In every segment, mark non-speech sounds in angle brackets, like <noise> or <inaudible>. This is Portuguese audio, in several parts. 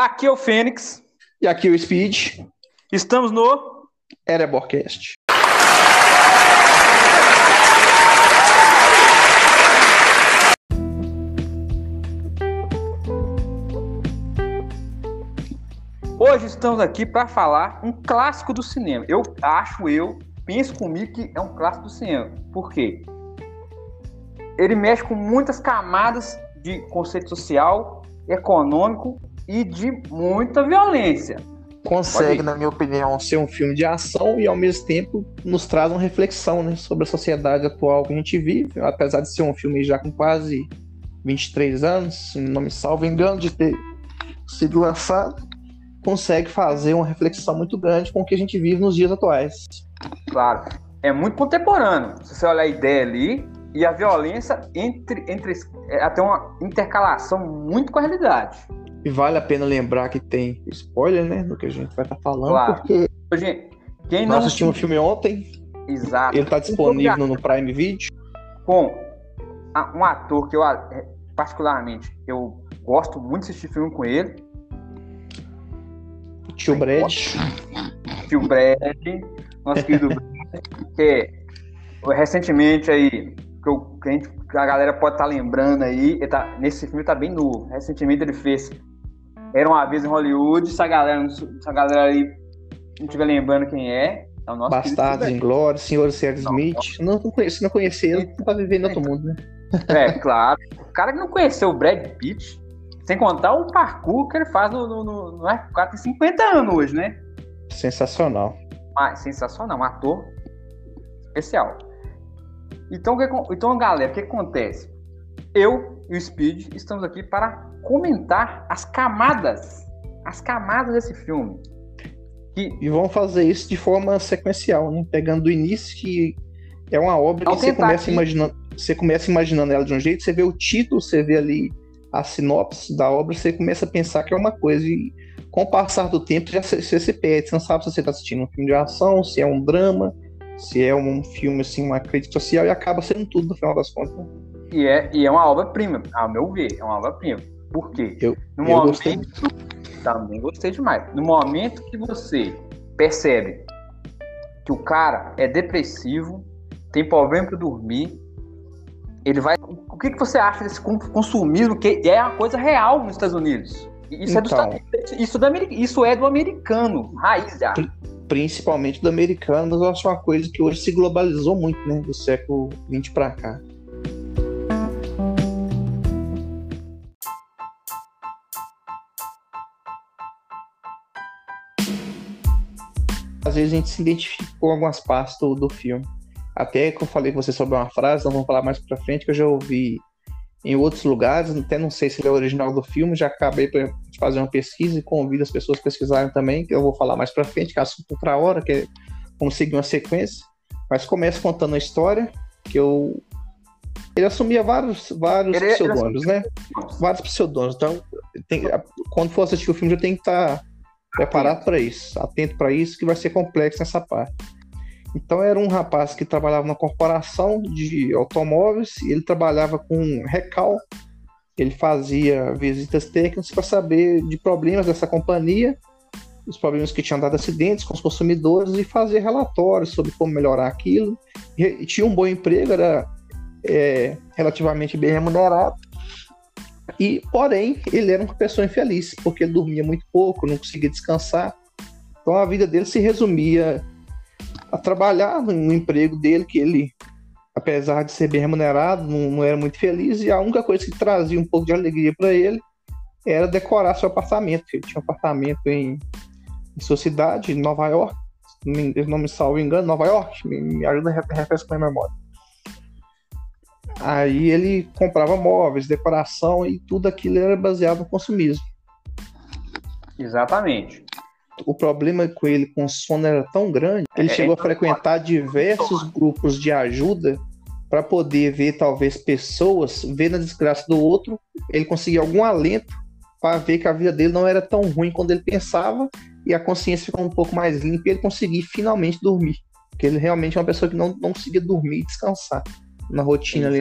Aqui é o Fênix. E aqui é o Speed. Estamos no Ereborcast. Hoje estamos aqui para falar um clássico do cinema. Eu acho, eu penso comigo que é um clássico do cinema. Por quê? Ele mexe com muitas camadas de conceito social, econômico e de muita violência. Consegue, na minha opinião, ser um filme de ação e ao mesmo tempo nos traz uma reflexão né, sobre a sociedade atual que a gente vive. Apesar de ser um filme já com quase 23 anos, se não me salvo engano de ter sido lançado, consegue fazer uma reflexão muito grande com o que a gente vive nos dias atuais. Claro, é muito contemporâneo. Se você olhar a ideia ali, e a violência entre, entre até uma intercalação muito com a realidade. E vale a pena lembrar que tem spoiler, né, do que a gente vai estar tá falando, claro. porque gente, quem não assistiu o filme ontem, Exato. ele está disponível no Prime Video. Com um ator que eu particularmente eu gosto muito de assistir filme com ele. Tio Brad. Tio Brad, nosso querido <laughs> Brad, que recentemente aí que, eu, que, a, gente, que a galera pode estar tá lembrando aí, tá, nesse filme tá bem novo. Recentemente ele fez Era uma vez em Hollywood, se a galera, se a galera aí não estiver lembrando quem é, é o nosso Bastardos em Glória, Senhor Sr. Smith. Não, não conheço, não conhecer ele, tá vivendo em outro mundo, né? É, claro. O cara que não conheceu o Brad Pitt, sem contar o parkour que ele faz no, no, no, no o cara tem 50 anos hoje, né? Sensacional. Ah, sensacional, um ator especial. Então, então galera, o que acontece? Eu e o Speed estamos aqui para comentar as camadas, as camadas desse filme. Que... E vamos fazer isso de forma sequencial, né? Pegando do início, que é uma obra que você começa, imaginando, você começa imaginando ela de um jeito, você vê o título, você vê ali a sinopse da obra, você começa a pensar que é uma coisa. E com o passar do tempo, já você se perde, você não sabe se você está assistindo um filme de ação, se é um drama, se é um filme, assim, uma crítica social, e acaba sendo tudo no final das contas. Né? E é, e é uma obra-prima, ao meu ver, é uma obra-prima. Por quê? Eu, no eu momento, gostei. Também gostei demais. No momento que você percebe que o cara é depressivo, tem problema para dormir, ele vai. O que, que você acha desse consumismo que é uma coisa real nos Estados Unidos? Isso, então, é, do, isso, do, isso é do americano, raiz já principalmente do americano, mas eu acho uma coisa que hoje se globalizou muito, né, do século XX para cá. Às vezes a gente se identifica com algumas partes do, do filme. Até que eu falei com você sobre uma frase, não vamos falar mais pra frente, que eu já ouvi em outros lugares, até não sei se ele é original do filme, já acabei de fazer uma pesquisa e convido as pessoas a pesquisarem também, que eu vou falar mais para frente, que é assunto outra hora, que é como seguir uma sequência. Mas começa contando a história, que eu. Ele assumia vários, vários ele, pseudônimos, ele né? Vários pseudônimos. Então, tem... quando for assistir o filme, já tem que estar tá preparado para isso, atento para isso, que vai ser complexo nessa parte. Então era um rapaz que trabalhava numa corporação de automóveis e ele trabalhava com recal. Ele fazia visitas técnicas para saber de problemas dessa companhia, os problemas que tinham dado acidentes com os consumidores e fazer relatórios sobre como melhorar aquilo. E tinha um bom emprego, era é, relativamente bem remunerado. E, porém, ele era uma pessoa infeliz, porque ele dormia muito pouco, não conseguia descansar. Então a vida dele se resumia a trabalhar no emprego dele, que ele, apesar de ser bem remunerado, não, não era muito feliz, e a única coisa que trazia um pouco de alegria para ele era decorar seu apartamento. Ele tinha um apartamento em, em sua cidade, em Nova York, não me salvo engano, Nova York, me, me ajuda a refrescar a memória. Aí ele comprava móveis, decoração e tudo aquilo era baseado no consumismo. Exatamente o problema com ele com sono era tão grande, ele é, chegou a frequentar diversos grupos de ajuda para poder ver talvez pessoas ver na desgraça do outro, ele conseguia algum alento para ver que a vida dele não era tão ruim quando ele pensava e a consciência ficou um pouco mais limpa e ele conseguia finalmente dormir. Porque ele realmente é uma pessoa que não, não conseguia dormir e descansar na rotina ali,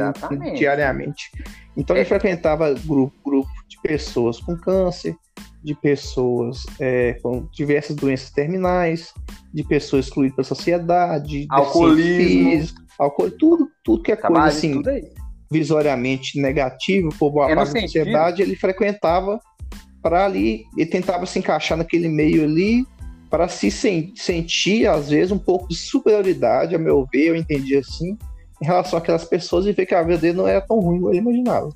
diariamente. Então ele é. frequentava grupo, grupo de pessoas com câncer, de pessoas é, com diversas doenças terminais, de pessoas excluídas da sociedade, alcoolismo, físico, álcool, tudo, tudo que é coisa assim, visoriamente negativo por boa parte da sociedade, ele frequentava para ali, e tentava se encaixar naquele meio ali para se sen sentir, às vezes, um pouco de superioridade, a meu ver, eu entendi assim, em relação àquelas pessoas e ver que a vida dele não era tão ruim como ele imaginava.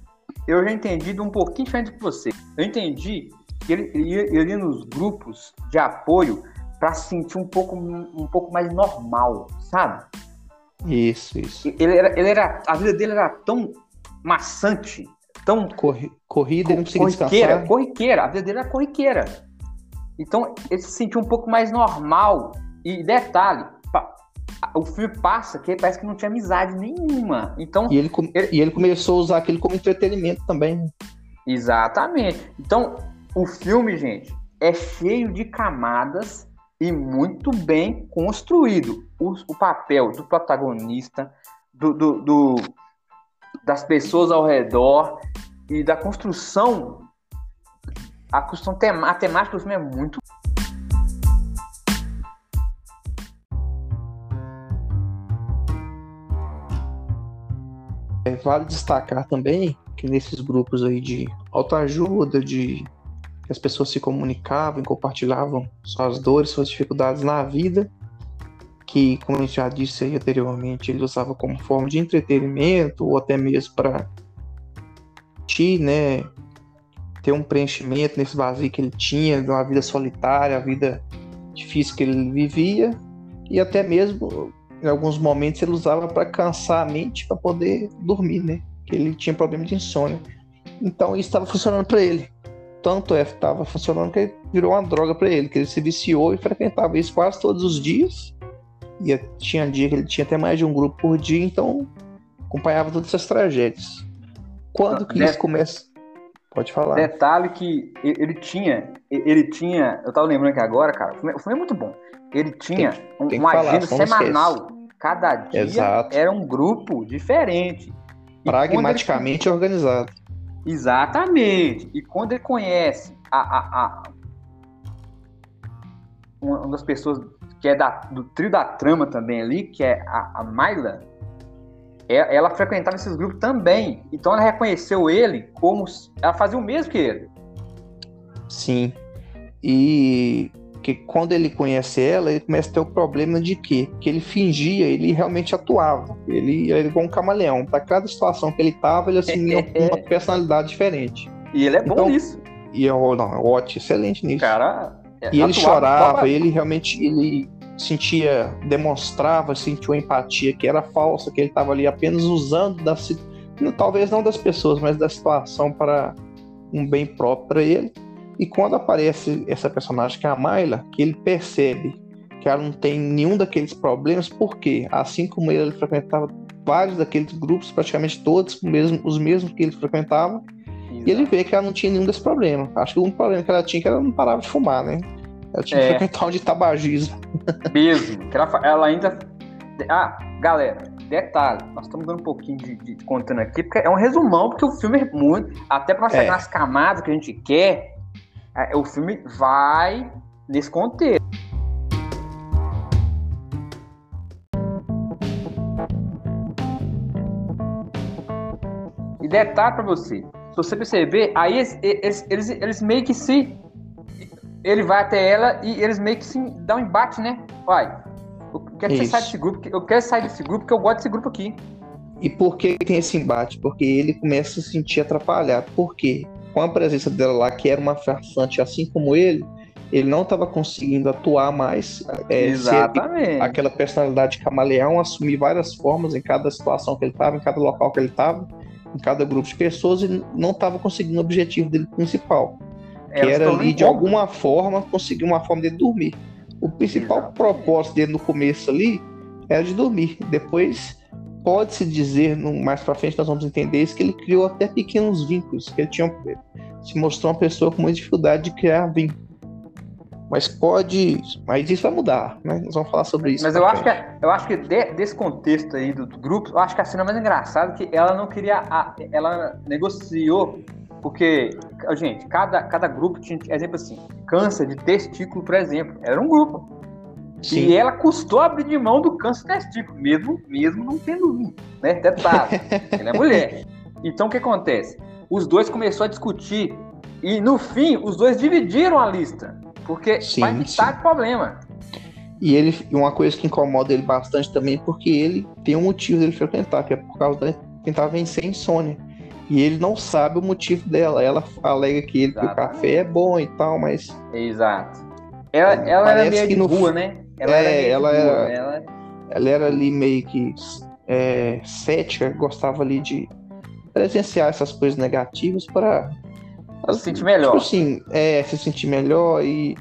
Eu já entendi de um pouquinho diferente que você. Eu entendi que ele ia, ele ia nos grupos de apoio para se sentir um pouco, um pouco mais normal, sabe? Isso, isso. Ele era, ele era, a vida dele era tão maçante, tão Corri, corrida, ele não conseguia corriqueira, descansar. corriqueira, a vida dele era corriqueira. Então ele se sentiu um pouco mais normal. E detalhe, o filme passa que parece que não tinha amizade nenhuma. Então e ele, ele, e ele começou a usar aquilo como entretenimento também. Exatamente. Então o filme, gente, é cheio de camadas e muito bem construído. O, o papel do protagonista, do, do, do, das pessoas ao redor e da construção. A construção tema, a temática do filme é muito. É, vale destacar também que nesses grupos aí de autoajuda, de que as pessoas se comunicavam, compartilhavam suas dores, suas dificuldades na vida, que, como gente já disse aí anteriormente, ele usava como forma de entretenimento ou até mesmo para ti, né, ter um preenchimento nesse vazio que ele tinha, de uma vida solitária, a vida difícil que ele vivia, e até mesmo em alguns momentos ele usava para cansar a mente para poder dormir, né? Que ele tinha problema de insônia. Então isso estava funcionando para ele tanto é estava funcionando que virou uma droga para ele, que ele se viciou e frequentava isso quase todos os dias. E tinha dia que ele tinha até mais de um grupo por dia, então acompanhava todas essas tragédias. Quando que isso começa? Pode falar. Detalhe que ele tinha, ele tinha, eu tava lembrando que agora, cara, o filme é muito bom. Ele tinha tem, tem uma agenda semanal. Cada dia Exato. era um grupo diferente. Pragmaticamente ele... organizado. Exatamente. E quando ele conhece a, a, a uma das pessoas que é da, do trio da trama também ali, que é a, a Myla, é, ela frequentava esses grupos também. Então ela reconheceu ele como. Ela fazia o mesmo que ele. Sim. E que quando ele conhece ela, ele começa a ter o problema de quê? Que ele fingia, ele realmente atuava. Ele era igual um camaleão. Para cada situação que ele estava, ele assumia <laughs> uma personalidade diferente. E ele é bom então, nisso. E eu, não, é ótimo, excelente nisso. Cara, é, e ele chorava, ele realmente ele sentia, demonstrava, sentiu empatia que era falsa, que ele estava ali apenas usando da talvez não das pessoas, mas da situação para um bem próprio para ele. E quando aparece essa personagem que é a Mayla, que ele percebe que ela não tem nenhum daqueles problemas, porque assim como ele, ele frequentava vários daqueles grupos, praticamente todos mesmo, os mesmos que ele frequentava, Exato. e ele vê que ela não tinha nenhum desses problemas. Acho que o único problema que ela tinha é que ela não parava de fumar, né? Ela tinha é. <laughs> que frequentar um de tabagismo. Mesmo. Ela, ela ainda. Ah, galera, detalhe, nós estamos dando um pouquinho de, de, contando aqui, porque é um resumão, porque o filme é muito. Até para chegar é. nas camadas que a gente quer, o filme vai nesse contexto. E detalhe para você, se você perceber, aí eles, eles, eles, meio que se. Ele vai até ela e eles meio que se dão um embate, né? Vai. Eu quero que você saia desse grupo, eu quero sair desse grupo porque eu gosto desse grupo aqui. E por que tem esse embate? Porque ele começa a se sentir atrapalhado. Por quê? Com a presença dela lá, que era uma farsante assim como ele, ele não estava conseguindo atuar mais. É, Exatamente. aquela personalidade camaleão, assumir várias formas em cada situação que ele estava, em cada local que ele estava, em cada grupo de pessoas, e não estava conseguindo o objetivo dele principal. que era ali, de alguma forma, conseguir uma forma de dormir. O principal Exatamente. propósito dele no começo ali era de dormir. Depois pode-se dizer, mais para frente nós vamos entender isso, que ele criou até pequenos vínculos, que ele tinha, se mostrou uma pessoa com muita dificuldade de criar vínculos. Mas pode. Mas isso vai mudar, né? Nós vamos falar sobre isso. Mas eu acho, que, eu acho que de, desse contexto aí do, do, grupo, eu acho que a cena mais engraçada é que ela não queria. A, ela negociou Porque, gente, cada, cada grupo tinha, exemplo assim, câncer de testículo, por exemplo, era um grupo. Sim. E ela custou abrir de mão do câncer testículo, mesmo, mesmo não tendo um, né? Detalhe, <laughs> ela é mulher. Então, o que acontece? Os dois começaram a discutir e, no fim, os dois dividiram a lista, porque sim, vai evitar sim. problema. E ele, uma coisa que incomoda ele bastante também, porque ele tem um motivo dele frequentar, que é por causa de tentar vencer a insônia. E ele não sabe o motivo dela. Ela alega que, ele, que o café é bom e tal, mas. Exato. Ela, ela era meio de no... rua, né? Ela é, era ela, era, ela... ela era ali meio que é, cética, gostava ali de presenciar essas coisas negativas para se sentir melhor. Tipo assim, é, se sentir melhor e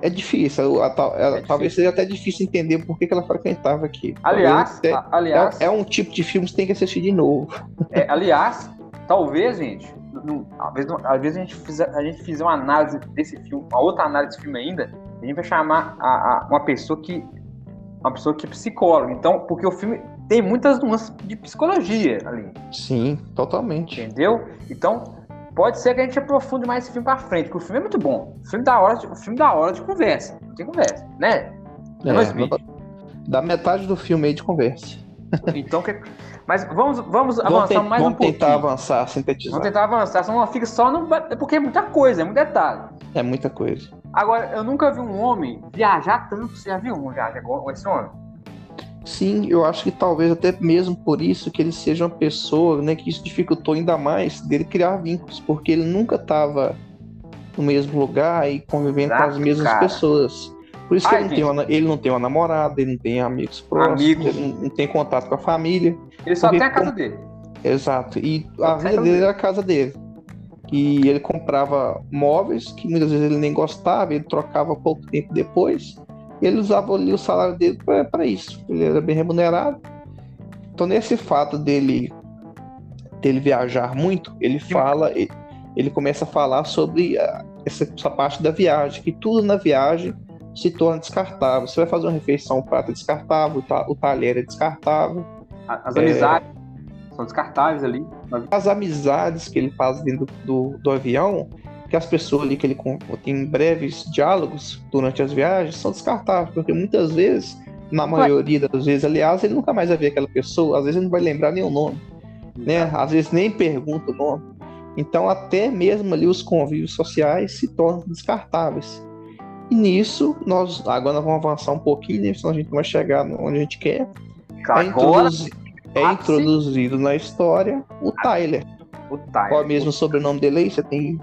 é difícil. A, a, é difícil. Talvez seja até difícil entender por que, que ela frequentava aqui. Aliás, até, aliás é, é, um tipo de filme que você tem que assistir de novo. É, aliás, talvez, gente, às, vezes, às vezes a gente fizer, a gente fizer uma análise desse filme, uma outra análise desse filme ainda, a gente vai chamar a, a, uma pessoa que uma pessoa que é psicóloga. Então, porque o filme tem muitas nuances de psicologia ali. Sim, totalmente. Entendeu? Então, Pode ser que a gente aprofunde mais esse filme pra frente, porque o filme é muito bom. O filme da hora de, o filme da hora de conversa. Não tem conversa, né? É, dá metade do filme aí de conversa. Então, que... mas vamos, vamos, avançar ter, mais um pouquinho. Vamos tentar avançar, sintetizar. Vamos tentar avançar, senão fica só no... É porque é muita coisa, é muito detalhe. É muita coisa. Agora, eu nunca vi um homem viajar tanto. Você já viu um viajar igual esse homem? Sim, eu acho que talvez até mesmo por isso que ele seja uma pessoa, né, que isso dificultou ainda mais dele criar vínculos, porque ele nunca estava no mesmo lugar e convivendo Exato, com as mesmas cara. pessoas. Por isso que Ai, ele, não tem uma, ele não tem uma namorada, ele não tem amigos próximos, amigos. ele não tem contato com a família. Ele só tem a casa dele. Exato, e a vida dele era a casa dele. E ele comprava móveis que muitas vezes ele nem gostava, ele trocava pouco tempo depois ele usava ali o salário dele para isso. Ele era bem remunerado. Então, nesse fato dele, dele viajar muito, ele fala, ele, ele começa a falar sobre a, essa, essa, parte da viagem, que tudo na viagem se torna descartável. Você vai fazer uma refeição, o prato é descartável, o talher é descartável. As amizades são descartáveis ali. As amizades que ele faz dentro do, do, avião que as pessoas ali que ele tem breves diálogos durante as viagens são descartáveis, porque muitas vezes, na maioria das vezes, aliás, ele nunca mais vai ver aquela pessoa, às vezes ele não vai lembrar nem o nome, né? Às vezes nem pergunta o nome. Então, até mesmo ali os convívios sociais se tornam descartáveis. E nisso, nós agora nós vamos avançar um pouquinho, né? senão a gente não vai chegar onde a gente quer. É, introduzi é introduzido na história o Tyler. O Tyler. Qual é o mesmo sobrenome dele aí? Você tem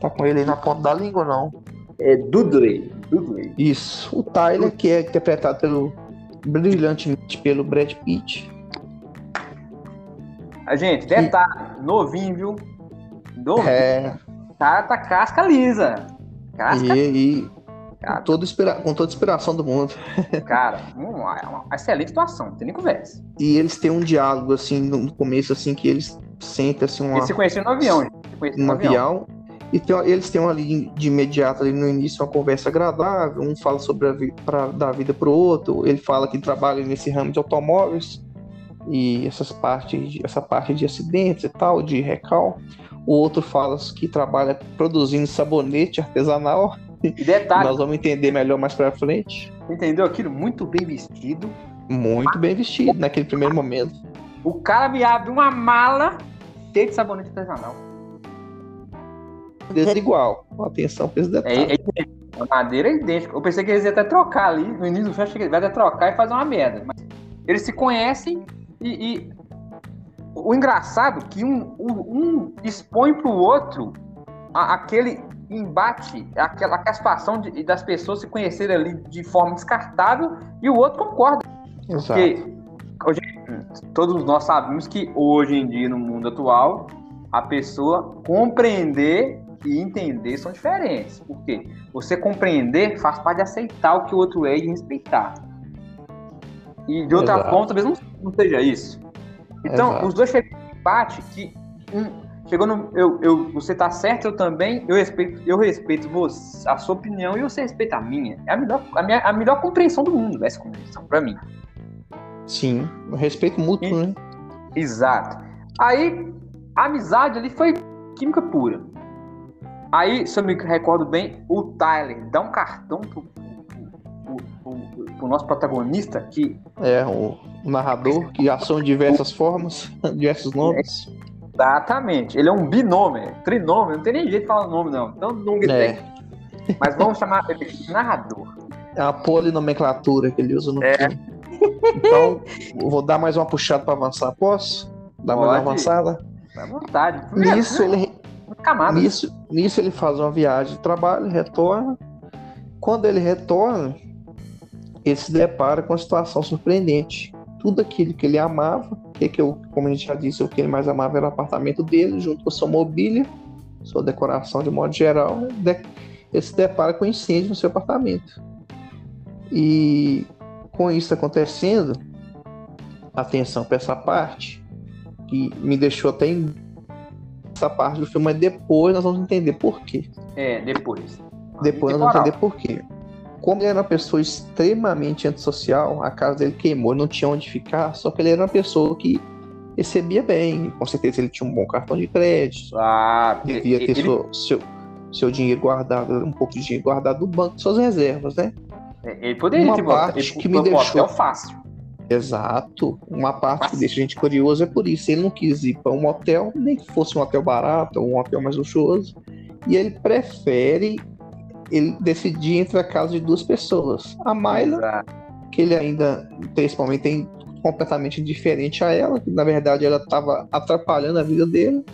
Tá com ele aí na ponta da língua ou não? É Dudley. Dudley. Isso. O Tyler, que é interpretado pelo brilhantemente pelo Brad Pitt. A gente, detalhe, e... novinho, viu? Novinho. É. Cara tá casca lisa. Casca e, e com, toda inspira... com toda a inspiração do mundo. <laughs> Cara, é uma excelente situação, não tem nem conversa. E eles têm um diálogo, assim, no começo, assim, que eles sentem, assim, uma... Eles se conheceram no avião, gente. No, avião. avião e tem, eles têm ali de imediato ali no início uma conversa agradável, um fala sobre a vida para dar vida para o outro, ele fala que trabalha nesse ramo de automóveis e essas partes, essa parte de acidentes e tal, de recal. O outro fala que trabalha produzindo sabonete artesanal. E detalhe, nós vamos entender melhor mais para frente. Entendeu aquilo? Muito bem vestido. Muito bem vestido naquele primeiro momento. O cara me abre uma mala cheia de sabonete artesanal desigual. Atenção para esse detalhe. É, é, a madeira é idêntica. Eu pensei que eles iam até trocar ali. No início do filme, achei que vai até trocar e fazer uma merda. Mas eles se conhecem e, e... o engraçado é que um, um expõe pro outro aquele embate, aquela, situação de, das pessoas se conhecerem ali de forma descartável e o outro concorda. Exato. Porque hoje, todos nós sabemos que hoje em dia, no mundo atual, a pessoa compreender e entender são diferentes. Por quê? Você compreender faz parte de aceitar o que o outro é e respeitar. E de outra Exato. forma, talvez não, não seja isso. Então, Exato. os dois chegam em empate que um, chegou no. Eu, eu, você tá certo, eu também. Eu respeito, eu respeito você, a sua opinião e você respeita a minha. É a melhor, a minha, a melhor compreensão do mundo, essa compreensão, para mim. Sim, respeito mútuo, e, né? Exato. Aí, a amizade ali foi química pura. Aí, se eu me recordo bem, o Tyler dá um cartão pro, pro, pro, pro nosso protagonista que. É, o narrador que aciona diversas formas, <laughs> diversos nomes. Exatamente. Ele é um binômio, trinômio, não tem nem jeito de falar o nome, não. Então não É. tem. Mas vamos chamar ele de narrador. É a polinomenclatura que ele usa no É. filme. Então, vou dar mais uma puxada para avançar. Posso? Dar mais uma avançada? À vontade. Primeiro, Nisso ele, camada. nisso, nisso ele faz uma viagem de trabalho, retorna. Quando ele retorna, ele se depara com uma situação surpreendente. Tudo aquilo que ele amava, que, que eu, como a gente já disse, o que ele mais amava era o apartamento dele, junto com sua mobília, sua decoração de modo geral. de- ele se depara com incêndio no seu apartamento. E com isso acontecendo, atenção para essa parte, que me deixou até em essa parte do filme, mas depois nós vamos entender por quê. É, depois. Depois nós vamos entender por quê. Como ele era uma pessoa extremamente antissocial, a casa dele queimou, ele não tinha onde ficar, só que ele era uma pessoa que recebia bem, com certeza ele tinha um bom cartão de crédito, Ah, devia ter ele, seu, seu, seu dinheiro guardado, um pouco de dinheiro guardado no banco, suas reservas, né? ele poderia uma ter parte ele que me deixou- hotel fácil. Exato. Uma parte que Mas- deixa a gente curioso é por isso. Ele não quis ir para um hotel, nem que fosse um hotel barato ou um hotel mais luxuoso. E ele prefere ele decidir entre a casa de duas pessoas. A Exato. que ele ainda, principalmente, tem completamente diferente a ela, que na verdade ela estava atrapalhando a vida dele.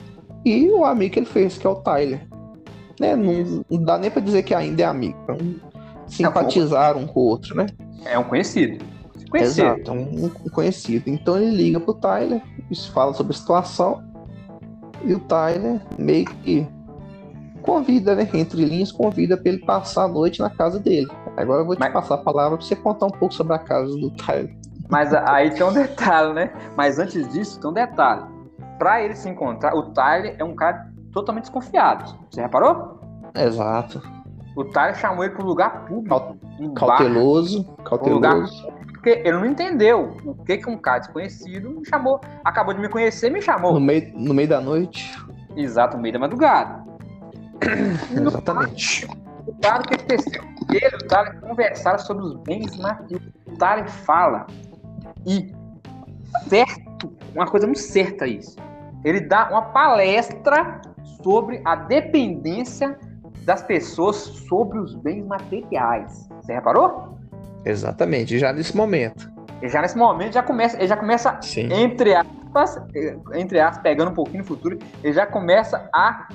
E o amigo que ele fez, que é o Tyler. Né? Não, não dá nem para dizer que ainda é amigo. Então, simpatizaram um com o outro, né? É um conhecido. Se conhecer. Exato, um, um conhecido. Então ele liga pro Tyler, fala sobre a situação, e o Tyler meio que convida, né? Entre linhas, convida para ele passar a noite na casa dele. Agora eu vou te Mas- passar a palavra para você contar um pouco sobre a casa do Tyler. Mas aí tem um detalhe, né? Mas antes disso, tem um detalhe. Pra ele se encontrar, o Tyler é um cara totalmente desconfiado. Você reparou? Exato. O Tyler chamou ele pro lugar público. um bar, Cauteloso, cauteloso. porque ele não entendeu o que, que um cara desconhecido me chamou. Acabou de me conhecer me chamou. No meio, no meio da noite. Exato, no meio da madrugada. Exatamente. O que aconteceu? Ele e o Tyler conversaram sobre os bens materiais. O Tyler fala e certo, uma coisa muito certa isso. Ele dá uma palestra sobre a dependência das pessoas sobre os bens materiais. Você reparou? Exatamente, já nesse momento. E já nesse momento já começa, ele já começa Sim. entre aspas, eh, entre aspas, pegando um pouquinho no futuro, ele já começa a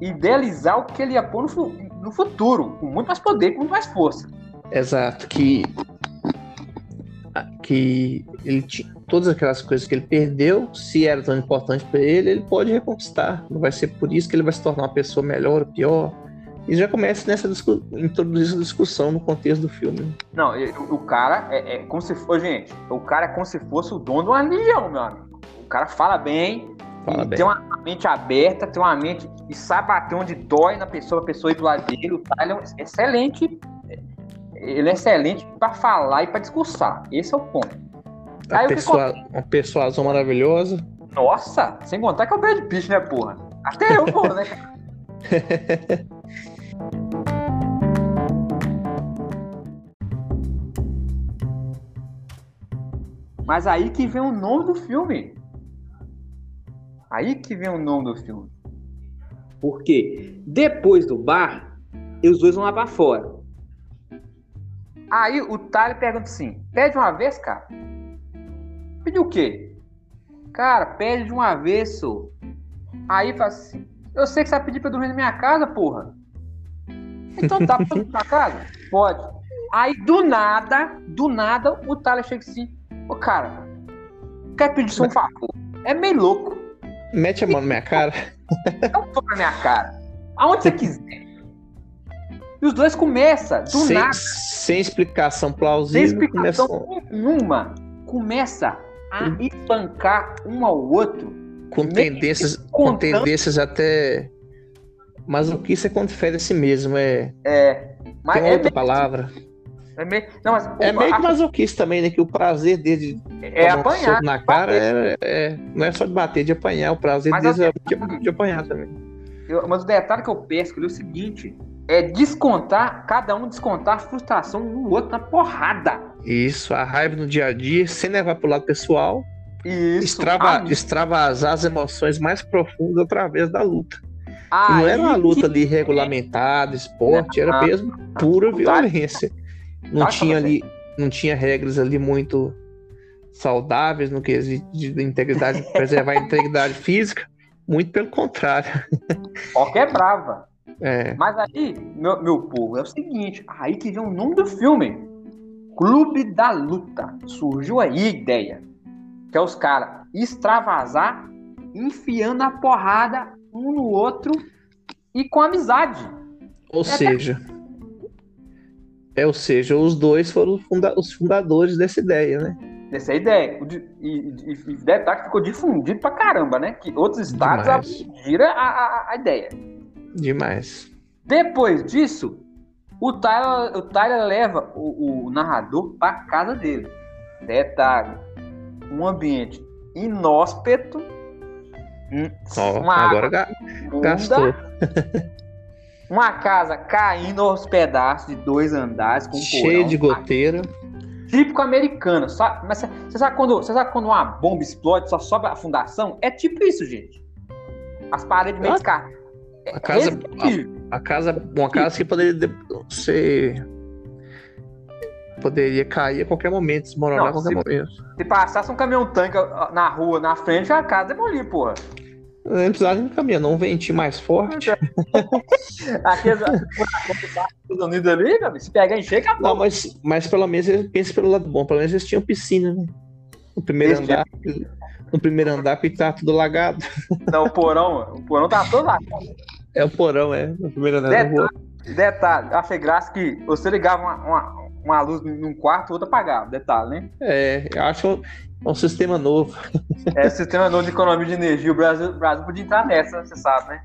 idealizar o que ele ia pôr no, no futuro, com muito mais poder, com muito mais força. Exato, que que ele tinha todas aquelas coisas que ele perdeu, se era tão importante para ele, ele pode reconquistar. Não vai ser por isso que ele vai se tornar uma pessoa melhor ou pior. E já começa nessa introduzir essa discussão no contexto do filme. Não, o, cara é, é como se fosse, gente, o cara é como se fosse o dono de uma legião, meu amigo. O cara fala bem, Fala e bem. tem uma mente aberta, tem uma mente e sabe bater onde dói na pessoa, a pessoa ir pro lado dele. O Tyler é um excelente, ele é excelente para falar e para discursar. Esse é o ponto. A Aí o que uma persuasão maravilhosa. Nossa, sem contar que é o Brad Pitt, né, porra? Até eu, porra, né? <laughs> Mas aí que vem o nome do filme. Aí que vem o nome do filme. Porque depois do bar, os dois vão lá pra fora. Aí o Tyler pergunta assim: pede uma vez, cara? Pediu o quê? Cara, pede de uma vez, sô. Aí fala assim: Eu sei que você vai pedir pra eu dormir na minha casa, porra. Então dá pra eu dormir na casa? Pode. Aí do nada, do nada, o Tyler chega assim: Ô cara, quer pedir só um favor? É meio louco. Mete a mão na minha cara. Um toque na minha cara. Aonde você quiser. E os dois começam, do sem, nada. sem explicação Sem plausível. explicação começou nenhuma, começa a espancar um ao outro. com tendências, com tendências até. Mas o que isso é quando fere a si mesmo? É, É, mas tem é outra palavra. É meio- não, mas É meio que masoquista também, né? Que o prazer dele de é um apanhar. na cara é, é- não é só de bater, de apanhar. O prazer Mas deles é de, de apanhar também. eu, mas o detalhe que eu pesco é o seguinte: é descontar, cada um descontar a frustração no outro na porrada. Isso, a raiva no dia a dia, sem levar pro lado pessoal. Isso. Extrava, extravasar as emoções mais profundas através da luta. Não era uma luta que- ali regulamentada, esporte, era mesmo pura violência. Não tinha ali, não tinha regras ali muito saudáveis no quesito de integridade, <laughs> preservar a integridade física, muito pelo contrário. <laughs> Que é brava. É, Mas aí, meu, meu povo, é o seguinte: aí que vem o nome do filme: Clube da Luta. Surgiu aí a ideia. Que é os caras extravasar, enfiando a porrada um no outro e com amizade. ou seja, é, ou seja, os dois foram os funda- os fundadores dessa ideia, né? Essa é ideia. E, e, e detalhe ficou difundido pra caramba, né? Que outros estados abriram a, a, a ideia. Demais. Depois disso, o Tyler, o Tyler leva o, o narrador para casa dele. Detalhe: um ambiente inóspito, uma agora ga- gastou. <laughs> uma casa caindo aos pedaços de dois andares com um Cheio porão, de goteira. Típico americano. Sabe? Mas você sabe, quando, você sabe quando uma bomba explode, só sobe a fundação? É tipo isso, gente. As paredes meio Ah, descartadas. a casa- Respectivo. A casa, uma casa que poderia de- ser. Poderia cair a qualquer momento, desmoronar a qualquer se- momento. Se passasse um caminhão tanque na rua, na frente, a casa demolir, porra. Não precisava nem caminhar, não um ventinho mais forte. <laughs> Unidos ali, meu se pegar em cheio, acabou. Não, mas, mas pelo menos eles pensam pelo lado bom. Pelo menos eles tinham piscina, né? No primeiro andar. No primeiro andar, porque tá tudo lagado. Não, o porão, o porão tá todo lá. É o porão, é. No primeiro andar da Detalhe, rua. detalhe, eu achei graça que você ligava uma, uma, uma luz num quarto, outra apagava. Detalhe, né? É, eu acho um, um sistema novo. É sistema novo de economia de energia. O Brasil, o Brasil podia entrar nessa, você sabe, né?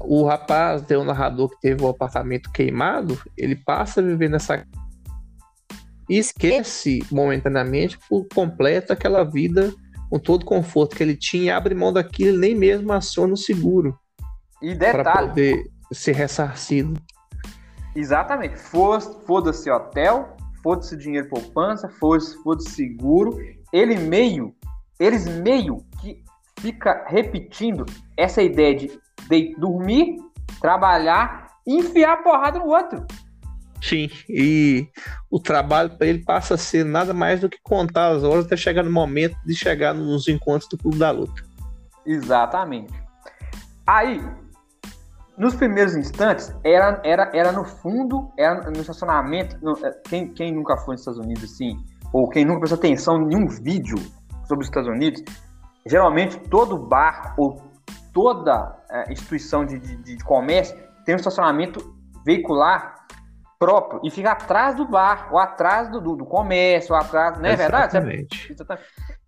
O rapaz, tem um narrador que teve o apartamento queimado, ele passa a viver nessa. E esquece momentaneamente por completo aquela vida com todo o conforto que ele tinha abre mão daquilo, nem mesmo aciona o seguro E para detalhe, poder ser ressarcido. exatamente, foda- foda-se hotel, foda-se dinheiro poupança, foda-se foda seguro. Ele meio, eles meio que fica repetindo essa ideia de, de dormir, trabalhar e enfiar a porrada no outro. Sim, e o trabalho para ele passa a ser nada mais do que contar as horas até chegar no momento de chegar nos encontros do Clube da Luta. Exatamente. Aí, nos primeiros instantes, era, era, era no fundo, era no estacionamento. no- é, quem, quem nunca foi nos Estados Unidos, assim, ou quem nunca prestou atenção em nenhum vídeo sobre os Estados Unidos, geralmente todo bar ou toda é, instituição de, de, de comércio tem um estacionamento veicular próprio e fica atrás do bar, ou atrás do, do, do comércio, ou atrás, não é verdade? Exatamente.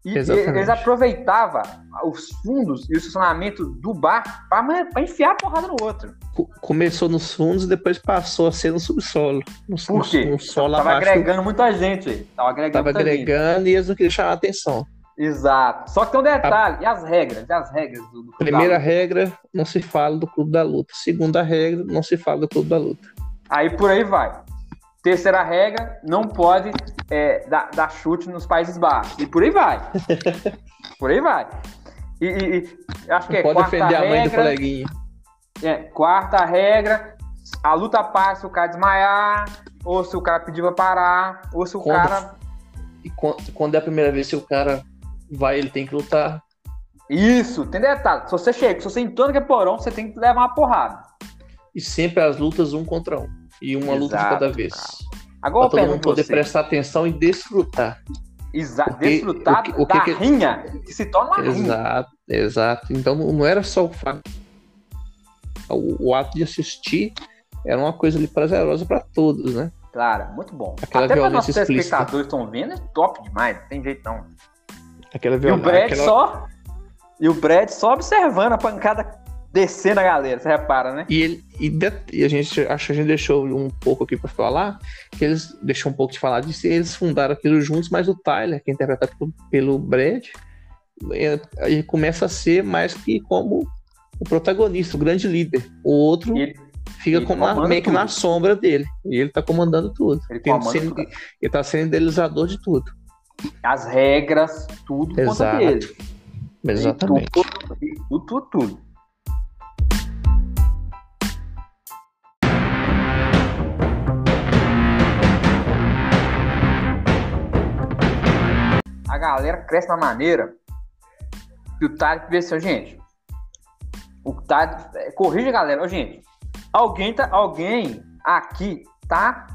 E Exatamente. eles aproveitavam os fundos e o estacionamento do bar para enfiar a porrada no outro. Co- Começou nos fundos e depois passou a ser no subsolo. No, Por quê? no, solo Tava abaixo. agregando muita gente. aí. Tava agregando Tava gente. agregando e eles não queriam chamar a atenção. Exato. Só que tem um detalhe. E as regras? E as regras do, do Primeira regra, não se fala do Clube da Luta. Segunda regra, não se fala do Clube da Luta. Aí por aí vai. Terceira regra, não pode é, dar, dar chute nos Países Baixos. E por aí vai. <laughs> por aí vai. E, e- e acho que é pode quarta defender a mãe do regra, coleguinha. É, quarta regra, a luta passa se o cara desmaiar, ou se o cara pedir pra parar, ou se o Quando- cara. E quan- quando é a primeira vez que o cara vai, ele tem que lutar. Isso, tem detalhe. Se você chega, se você entrou naquele porão, você tem que levar uma porrada. E sempre as lutas um contra um. E uma luta de Exato, cada vez. Agora Pra eu todo mundo poder você, prestar atenção e desfrutar. exa- o que- desfrutar o que- o que da que- rinha, que se torna uma rinha. Exato, exato. Então não era só o fato. O, o ato de assistir era uma coisa ali prazerosa para todos, né? Claro, muito bom. Aquela Até para violência nossos explícita. telespectadores estão vendo, é top demais, não tem jeito não. Aquela E o violência. Brad aquela... só. E o Brad só observando a pancada descendo a galera, você repara, né? E, ele, e, de, e, a gente acho que a gente deixou um pouco aqui para falar, que eles deixou um pouco de falar disso, eles fundaram aquilo juntos, mas o Tyler, que é interpretado pelo, pelo Brad, é, ele começa a ser mais que como o protagonista, o grande líder. O outro ele, fica ele na, meio que na sombra dele. E ele tá comandando tudo. Ele, sendo, tudo. ele tá sendo idealizador de tudo. As regras, tudo Exato. conta dele. Exatamente. Tudo, tudo, tudo, tudo. A galera cresce na maneira que o Tade vê assim, gente. O Tade. É, corrija, galera. Ô, gente. Alguém, tá, alguém aqui tá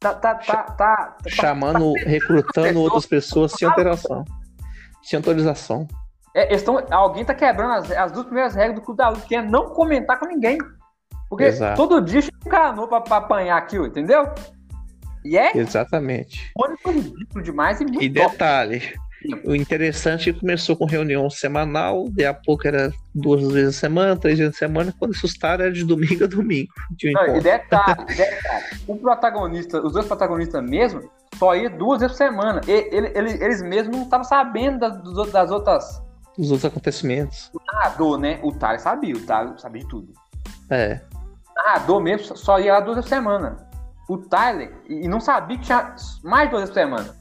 Tá, tá, tá, tá, chamando, tá, recrutando outras pessoas sem alteração, sem autorização. É, estão, alguém tá quebrando as, as, duas primeiras regras do Clube da Luta, que é não comentar com ninguém. Porque Exato. todo dia chega um cano pra, pra apanhar aqui, entendeu? E é Exatamente. Muito ridículo demais e muito E detalhe, o interessante é que começou com reunião semanal, de a pouco era duas vezes a semana, três vezes a semana, quando assustaram era de domingo a domingo. De um Não, e detalhe, detalhe, o protagonista, os dois protagonistas mesmo, só ia duas vezes por semana. E, ele, ele, eles mesmos não estavam sabendo das, das outras. Dos outros acontecimentos. O narrador, né? O Thales sabia, o Thales sabia de tudo. É. O narrador mesmo só ia lá duas vezes por semana. O Tyler, e não sabia que tinha mais duas vezes por semana.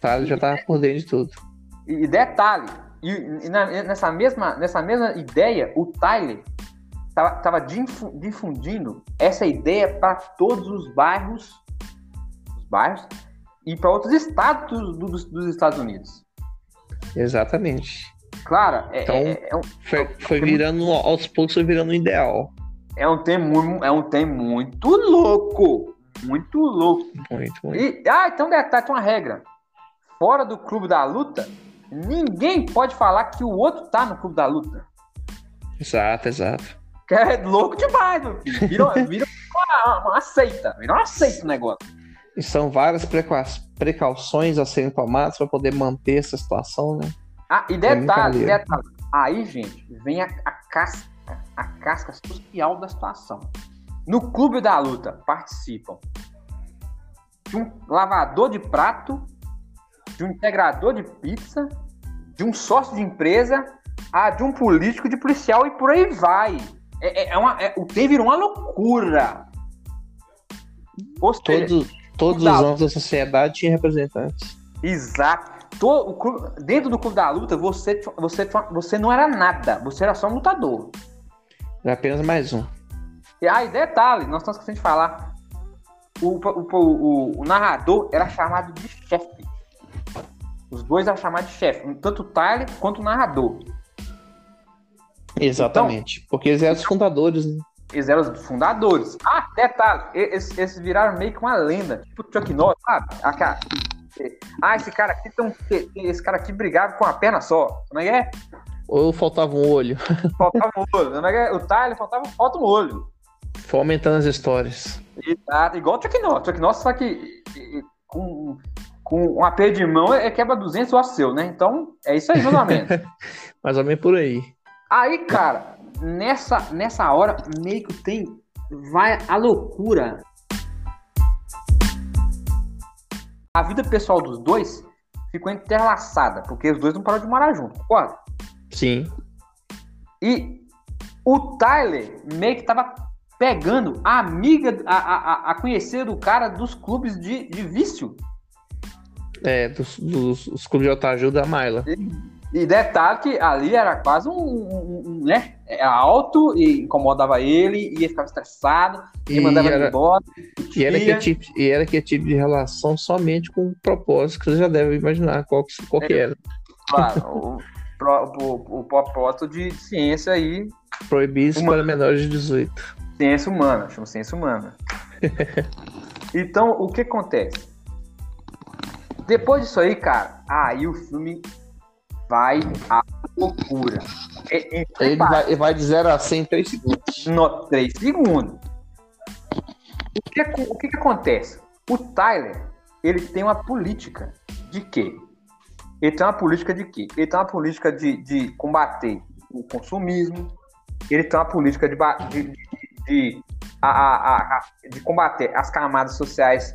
Tyler já tava por dentro de tudo. E detalhe, e, e na, nessa, mesma, nessa mesma ideia, o Tyler tava, tava difundindo essa ideia para todos os bairros, os bairros e para outros estados dos, dos, Estados Unidos. Exatamente. Claro, é, então, é, é um, foi, foi virando, aos poucos foi virando um ideal. É um tema, é um tema muito louco. Muito louco. Muito, muito. E, ah, então detalhe, tem uma regra fora do clube da luta, ninguém pode falar que o outro tá no clube da luta. Exato, exato. Que é louco demais, meu filho. Vira, vira uma, uma seita. Vira uma seita o negócio. E são várias precauções a serem tomadas para poder manter essa situação, né? Ah, e detalhe, é detalhe. Aí, gente, vem a, a casca, a casca social da situação. No clube da luta participam de um lavador de prato de um integrador de pizza, de um sócio de empresa, a de um político, de policial e por aí vai. É, é, é uma, é, o tem virou uma loucura. Todos, todos os anos da sociedade tinha representantes. Exato. Todo, clube, dentro do clube da luta, você, você, você não era nada. Você era só um lutador. Era apenas mais um. E aí, detalhe, nós estamos esquecendo de falar. O, o, o, o narrador era chamado de chefe. Os dois eram chamados de chefe, tanto o Tyler quanto o narrador. Então, porque eles eram os fundadores, né? Eles eram os fundadores. Ah, detalhe, esses, esses viraram meio que uma lenda, tipo o Chuck Norris, sabe? Ah, esse cara aqui tem esse cara aqui brigava com a perna só. É que é? Ou faltava um olho. <laughs> Faltava um olho. É? O Tyler faltava falta um olho. Foi aumentando as histórias. Exato, igual o Chuck Norris. Chuck Norris só que com com um AP de mão é quebra 200 o seu, né? Então, é isso aí, meus amigos. <laughs> Mais ou menos por aí. Aí, cara, nessa, nessa hora, meio que tem. Vai a loucura. A vida pessoal dos dois ficou entrelaçada, porque os dois não pararam de morar junto, concorda? Sim. E o Tyler meio que tava pegando a amiga, a, a, a conhecer do cara dos clubes de, de vício. É, dos, dos, dos clubes de autoajuda da Maila. E, e, detalhe que ali era quase um, um, um né? É alto e incomodava ele, e ele ficava estressado, e, e mandava era, ele embora. E era, que tipo, e era que tipo de relação somente com o propósito, que você já deve imaginar qual, qual é, que era. Claro, o, o, o, propósito de ciência aí. Proibido para menores de 18. Ciência humana, chama ciência humana. <laughs> então, o que acontece? Depois disso aí, cara, aí o filme vai à loucura. É, é, ele, vai, ele vai de 0 a 100 em 3 segundos. No 3 segundos. O que, o que, que acontece? O Tyler, ele tem uma política de quê? Ele tem uma política de quê? Ele tem uma política de, de combater o consumismo, ele tem uma política de, de, de, a, a, a, de combater as camadas sociais,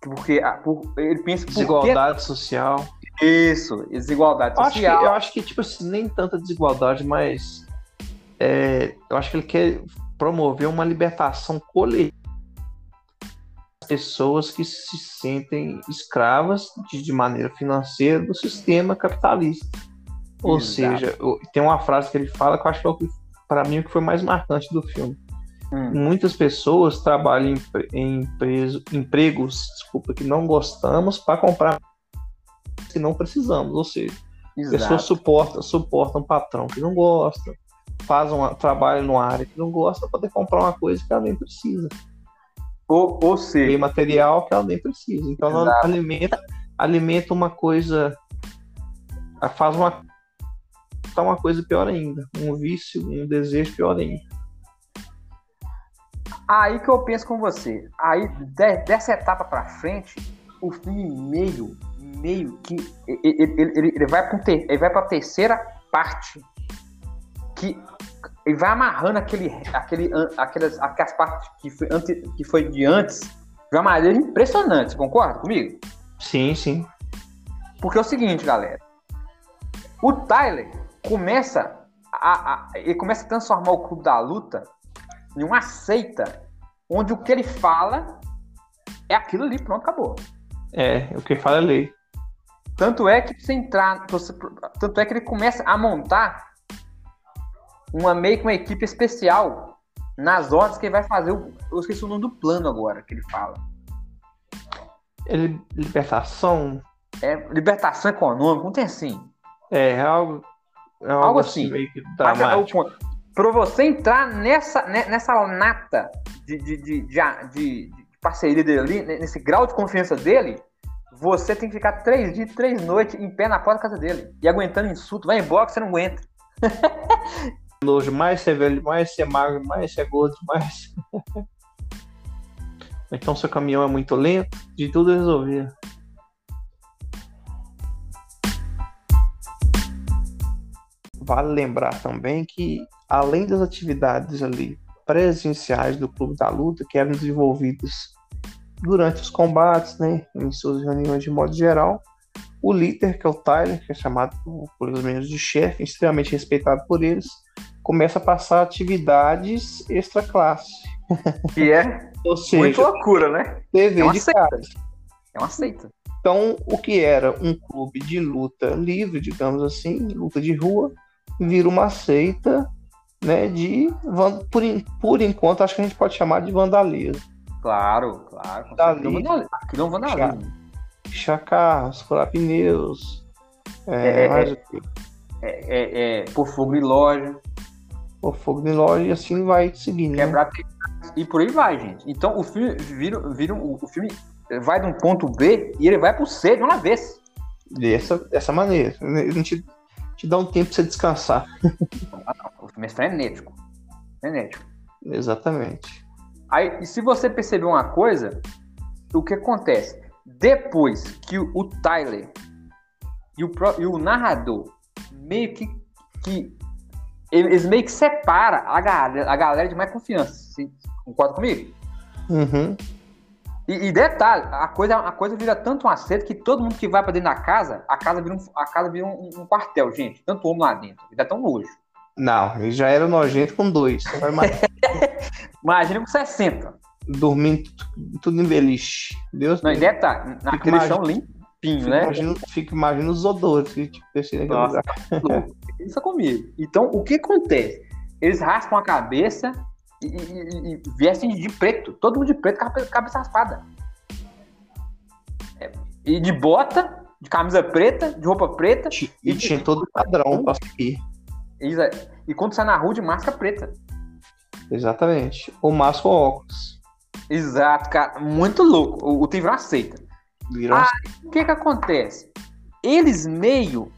porque por, ele pensa desigualdade social. Isso, desigualdade eu social. Acho que, eu acho que, tipo assim, nem tanta desigualdade, mas é, eu acho que ele quer promover uma libertação coletiva pessoas que se sentem escravas de, de maneira financeira do sistema capitalista. Ou Exato. seja, tem uma frase que ele fala que eu acho que é para mim o que foi mais marcante do filme. Hum. Muitas pessoas trabalham em, em empregos desculpa, que não gostamos para comprar que não precisamos. Ou seja, Exato. pessoas suportam, suportam um patrão que não gosta, fazem um trabalho numa área que não gosta para poder comprar uma coisa que ela nem precisa. Ou, ou seja, tem material que ela nem precisa. Então Exato. ela alimenta, alimenta uma coisa, faz uma tá uma coisa pior ainda, um vício, um desejo pior ainda. Aí que eu penso com você. Aí dessa etapa para frente, o filme meio, meio que ele, ele, ele vai para ele vai para terceira parte que ele vai amarrando aquele, aquele, aquelas, aquelas partes que foi, ante, que foi de antes de uma maneira impressionante, concorda comigo? Sim, sim. Porque é o seguinte, galera. O Tyler começa a, a, ele começa a transformar o clube da luta em uma seita onde o que ele fala é aquilo ali, pronto, acabou. É, o que ele fala é lei. Tanto é que você entrar, você, tanto é que ele começa a montar uma meio que uma equipe especial nas ordens que ele vai fazer. O, eu esqueci o nome do plano agora que ele fala. Ele, libertação? É, libertação econômica, não tem assim. É, é algo, é algo, algo assim. assim meio que dramático. Para você entrar nessa, nessa nata de, de, de, de, de parceria dele ali, nesse grau de confiança dele, você tem que ficar três dias, três noites em pé na porta da casa dele. E aguentando insulto. Vai embora que você não aguenta. <laughs> nojo, mais é velho, mais é magro, mais é gordo, mais. <laughs> então seu caminhão é muito lento, de tudo resolver. Vale lembrar também que, além das atividades ali presenciais do Clube da Luta, que eram desenvolvidas durante os combates, né, em suas reuniões de modo geral, o líder, que é o Tyler, que é chamado por membros de chefe, extremamente respeitado por eles, começa a passar atividades extra classe. Que é <laughs> seja, muito loucura, né? TV é de seita. casa. É uma seita. Então, o que era um clube de luta livre, digamos assim, luta de rua, vira uma seita, né, de por, por enquanto acho que a gente pode chamar de vandalismo. Claro, claro. Vandalismo. Aquilo é um vandalismo. Pichar carros, furar pneus. É, é, mais é, é, é, é, por fogo em loja o fogo de loja e assim vai seguindo. Né? Quebrar né? e por aí vai, gente. Então o filme vira, vira o filme vai de um ponto B e ele vai pro C de uma vez. Dessa, dessa maneira. Ele te, te dá um tempo pra você descansar. <laughs> o filme é frenético. Frenético. Exatamente. Aí, e se você perceber uma coisa, o que acontece? Depois que o Tyler e o, e o narrador meio que, que eles meio que separam a galera, a galera de mais confiança. Você concorda comigo? Uhum. E, e, detalhe, a coisa, a coisa vira tanto um acerto que todo mundo que vai pra dentro da casa, a casa vira um, a casa vira um, um quartel, gente. Tanto homem lá dentro. Ainda tão nojo. Não, ele já era nojento com dois. <laughs> Imagina com 60. Dormindo tudo em beliche. Deus Não, e detalhe, naquele imagina, chão limpinho, né? Imagina, fica, imagina os odores que tipo, naquele lugar. Pensa comigo. Então, o que acontece? Eles raspam a cabeça e, e, e vestem de preto. Todo mundo de preto, cabeça raspada. É, e de bota, de camisa preta, de roupa preta. E, e tinha todo o padrão pra seguir. E quando sai na rua, de máscara preta. Exatamente. Ou máscara ou óculos. Exato, cara. Muito louco. O, o uma seita. Virou ah, o que que acontece? Eles meio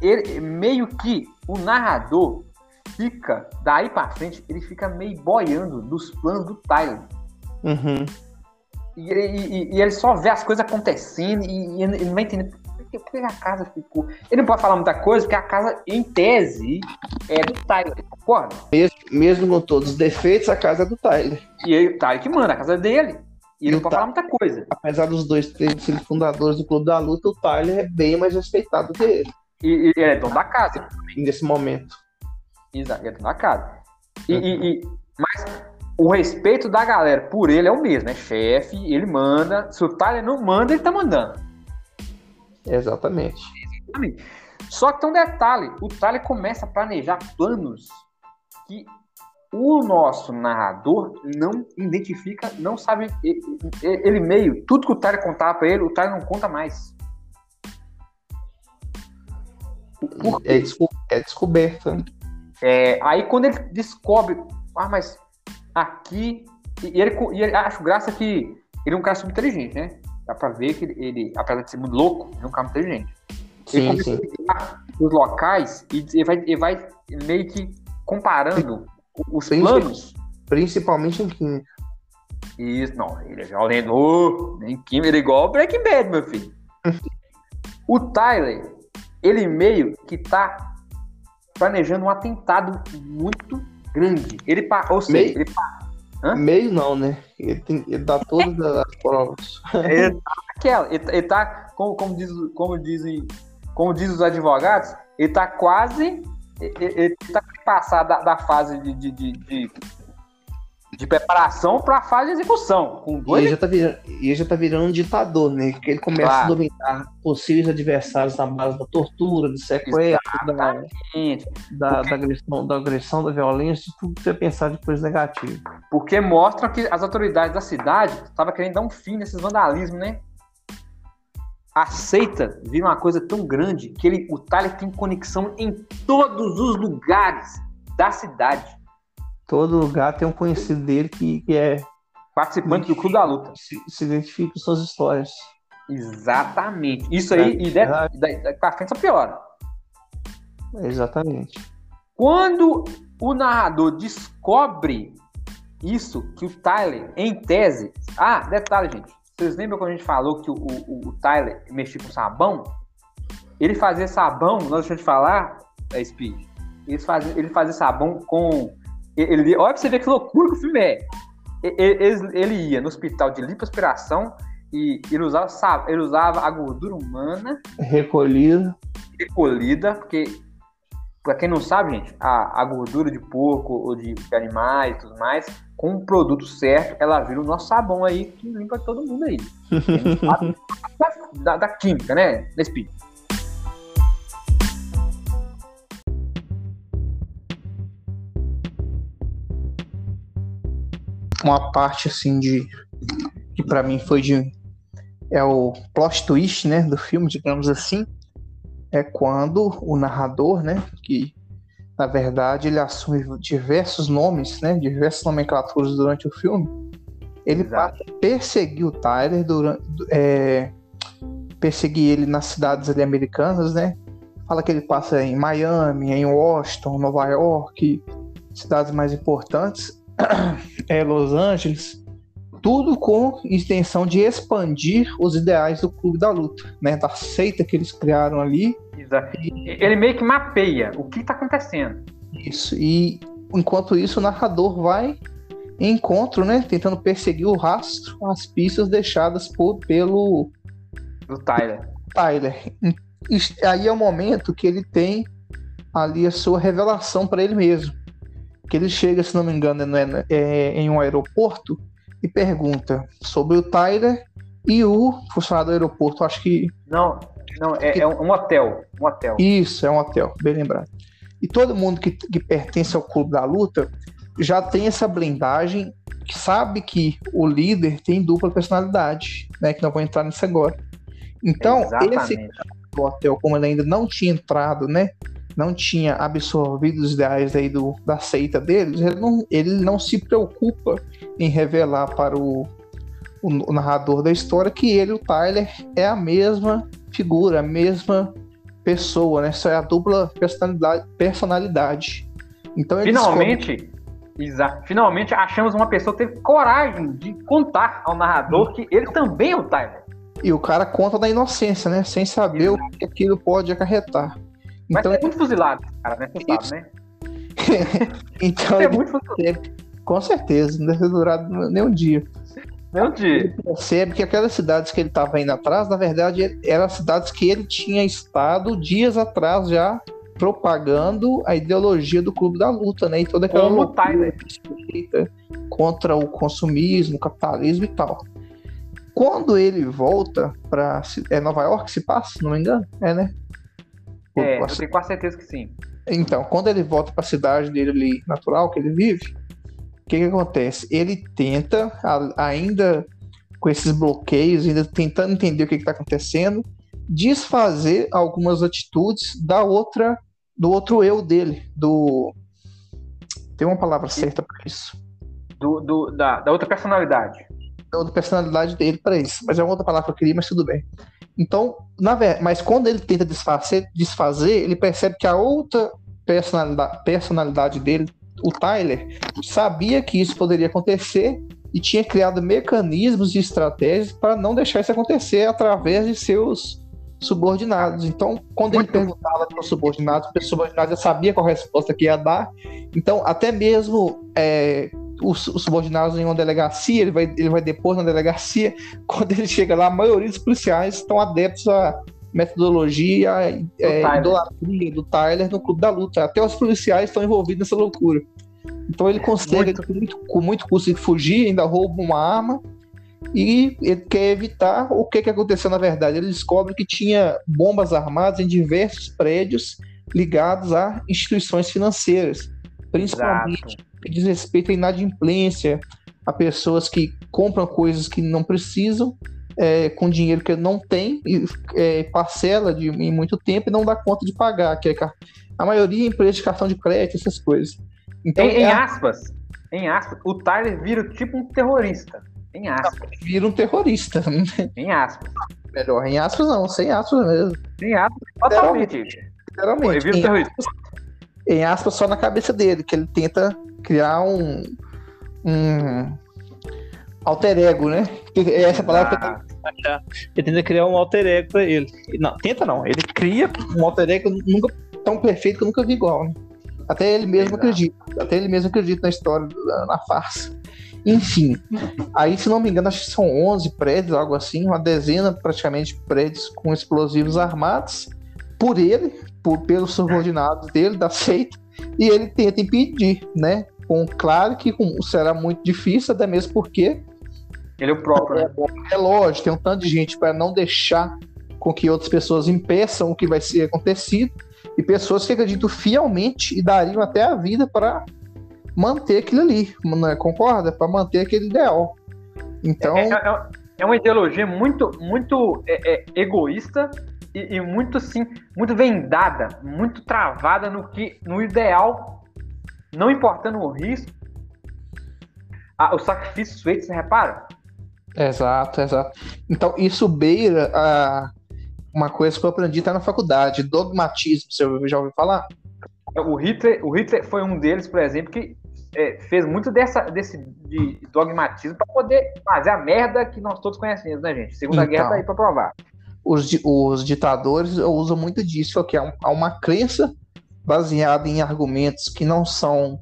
ele, meio que o narrador fica, daí pra frente, ele fica meio boiando dos planos do Tyler. Uhum. E, e, e, ele só vê as coisas acontecendo e, ele não vai entender que, por que a casa ficou. Ele não pode falar muita coisa, porque a casa, em tese, é do Tyler, concorda? Mesmo, mesmo com todos os defeitos, a casa é do Tyler. E o Tyler que manda, a casa é dele. E ele não pode Tá. falar muita coisa. Apesar dos dois terem sido fundadores do Clube da Luta, o Tyler é bem mais respeitado que ele E, e ele é dono da casa. nesse momento. Exato, ele é dono da casa. E, e- e- mas o respeito da galera por ele é o mesmo, é chefe, ele manda. Se o Tyler não manda, ele tá mandando. Exatamente. Só que tem um detalhe: o Tyler começa a planejar planos que o nosso narrador não identifica, não sabe. Ele, ele meio, tudo que o Tyler contava pra ele, o Tyler não conta mais. É, desco- é descoberta. né? É, aí quando ele descobre, ah, mas aqui. E ele, e ele acho graça que ele é um cara super inteligente, né? Dá pra ver que ele, ele, apesar de ser muito louco, ele é um cara muito inteligente. ele Sim, começa sim. a os locais e ele vai, ele vai meio que comparando os sim. planos. Principalmente em química. Isso, não, ele é violento. Nem química, ele é igual o Breaking Bad, meu filho. <laughs> o Tyler, ele meio que tá planejando um atentado muito grande. Ele, pa- ou seja, Meio? ele Hã? Meio não, né? Ele, tem, ele dá todas as provas. Ele tá naquela, ele, ele tá, como, como, diz, como, dizem, como diz os advogados, ele tá quase. Ele, ele tá passado da, da fase de, de, de, de, de preparação para a fase de execução. Com E dois. ele já tá virando, e ele já tá virando um ditador, né? Que ele começa Claro. a dominar possíveis adversários na base da tortura, do sequestro, da, da, da agressão, da agressão, da violência, de tudo que você pensar de coisa negativa. Porque mostra que as autoridades da cidade estavam querendo dar um fim nesses vandalismos, né? A seita vira uma coisa tão grande que ele, o Tyler tem conexão em todos os lugares da cidade. Todo lugar tem um conhecido dele que, que é Participante do Clube da Luta. se, se identifica com suas histórias. Exatamente. Isso aí, e É, daqui, daqui daqui pra frente só piora. Exatamente. Quando o narrador descobre isso, que o Tyler, em tese. Ah, detalhe, gente. Vocês lembram quando a gente falou que o, o, o Tyler mexia com sabão? Ele fazia sabão, nós deixamos de falar, é Speed. Ele fazia, ele fazia sabão com. Ele, olha pra você ver que loucura que o filme é. Ele, ele- ia no hospital de lipoaspiração e ele usava, sa- ele usava a gordura humana Recolhido. recolhida, porque, pra quem não sabe, gente, a, a gordura de porco ou de, de animais e tudo mais, com o produto certo, ela vira o nosso sabão aí que limpa todo mundo aí. <laughs> Sabe da, da, da química, né? Nesse pico. Uma parte assim de. que pra mim foi de. É o plot twist, né? Do filme, digamos assim. É quando o narrador, né? Que na verdade ele assume diversos nomes, né? Diversas nomenclaturas durante o filme. Ele Exato. passa a perseguir o Tyler durante. É, perseguir ele nas cidades ali americanas, né? Fala que ele passa em Miami, em Washington, Nova York, cidades mais importantes, é, Los Angeles, tudo com intenção de expandir os ideais do Clube da Luta, né? Da seita que eles criaram ali. Exato. Ele meio que mapeia o que tá acontecendo. Isso. E enquanto isso, o narrador vai em encontro, né? Tentando perseguir o rastro, as pistas deixadas por, pelo Do Tyler. Tyler. E aí é o momento que ele tem ali a sua revelação para ele mesmo. Que ele chega, se não me engano, é, é, em um aeroporto e pergunta sobre o Tyler e o funcionário do aeroporto. Acho que Não, não, é, é um hotel. Um hotel. isso é um hotel, bem lembrado. E todo mundo que, que pertence ao clube da luta já tem essa blindagem, que sabe que o líder tem dupla personalidade, né? Que não vou entrar nisso agora. Então, esse Exatamente. do hotel, como ele ainda não tinha entrado, né? Não tinha absorvido os ideais aí do, da seita deles, ele não, ele não se preocupa em revelar para o, o, narrador da história que ele, o Tyler, é a mesma figura, a mesma pessoa, né? Só é a dupla personalidade. personalidade. Então ele descobre- Finalmente, exato. Finalmente achamos uma pessoa que teve coragem de contar ao narrador que ele também é o Tyler. E o cara conta da inocência, né? Sem saber Exato. o que aquilo pode acarretar. Mas então, é muito fuzilado, cara, né? Você sabe, né? <laughs> então, é muito fuzilado. Com certeza, não deve durado nem um dia. Nem um dia. Ele percebe que aquelas cidades que ele estava indo atrás, na verdade, eram cidades que ele tinha estado dias atrás já propagando a ideologia do clube da luta, né? E toda aquela Como Tyler. contra o consumismo, o capitalismo e tal. Quando ele volta para é Nova York se passa, se não me engano, é, né? É, eu tenho quase certeza que sim. Então, quando ele volta para a cidade dele ali, natural, que ele vive, o que, que acontece? Ele tenta, ainda com esses bloqueios, ainda tentando entender o que está acontecendo, desfazer algumas atitudes da outra do outro eu dele, do. Tem uma palavra certa para isso. Do, do, da, da outra personalidade. Da outra personalidade dele para isso. Mas é uma outra palavra que eu queria, mas tudo bem. Então, na verdade, mas quando ele tenta desfazer, desfazer, ele percebe que a outra personalidade, personalidade dele, o Tyler, sabia que isso poderia acontecer e tinha criado mecanismos e estratégias para não deixar isso acontecer através de seus subordinados. Então, quando ele perguntava para os subordinados, os subordinados já sabia qual a resposta que ia dar. Então, até mesmo é, os, os, subordinados em uma delegacia, ele vai, ele vai depor na delegacia. <laughs> Quando ele chega lá, a maioria dos policiais estão adeptos à metodologia, é, idolatria do Tyler no clube da luta. Até os policiais estão envolvidos nessa loucura. Então ele consegue, muito. Com, muito, com muito custo, fugir, ainda rouba uma arma e ele quer evitar o que, que aconteceu na verdade. Ele descobre que tinha bombas armadas em diversos prédios ligados a instituições financeiras, principalmente Exato. Que diz respeito à inadimplência, a pessoas que compram coisas que não precisam é, com dinheiro que não tem e é, parcela de, em muito tempo e não dá conta de pagar, que é a maioria é empresa de cartão de crédito, essas coisas. Então, em, em é... aspas, em aspas, o Tyler vira tipo um terrorista. Em aspas. Vira um terrorista. <laughs> Em aspas. Melhor, em aspas não, sem aspas mesmo. Em aspas, totalmente. Literalmente. Em aspas, em aspas, só na cabeça dele, que ele tenta criar um. um alter ego, né? Essa palavra ah. eu Ele tenta criar um alter ego pra ele. Não, tenta não. Ele cria um alter ego nunca tão perfeito que eu nunca vi igual, né? Até ele mesmo Exato. acredita. Até ele mesmo acredita na história, na farsa. Enfim, aí, se não me engano, acho que são 11 prédios, algo assim, uma dezena praticamente de prédios com explosivos armados por ele, por, pelos subordinados dele, da seita, e ele tenta impedir, né? Com, claro que com, será muito difícil, até mesmo porque. Ele é o próprio. É, é lógico, tem um tanto de gente para não deixar com que outras pessoas impeçam o que vai ser acontecido, e pessoas que acreditam fielmente e dariam até a vida para manter aquilo ali, né? concorda? Para manter aquele ideal. Então. É, é, é uma ideologia muito, muito é, é, egoísta e, e, muito assim, muito vendada, muito travada no que, no ideal, não importando o risco, a, o sacrifício feito, você repara? Exato, exato. Então isso beira a uma coisa que eu aprendi até na faculdade, dogmatismo. Você já ouviu falar? O Hitler, o Hitler foi um deles, por exemplo, que é, fez muito dessa, desse de dogmatismo para poder fazer a merda que nós todos conhecemos, né, gente? Segunda então, Guerra tá aí para provar. Os, os ditadores usam muito disso, que é há uma crença baseada em argumentos que não são,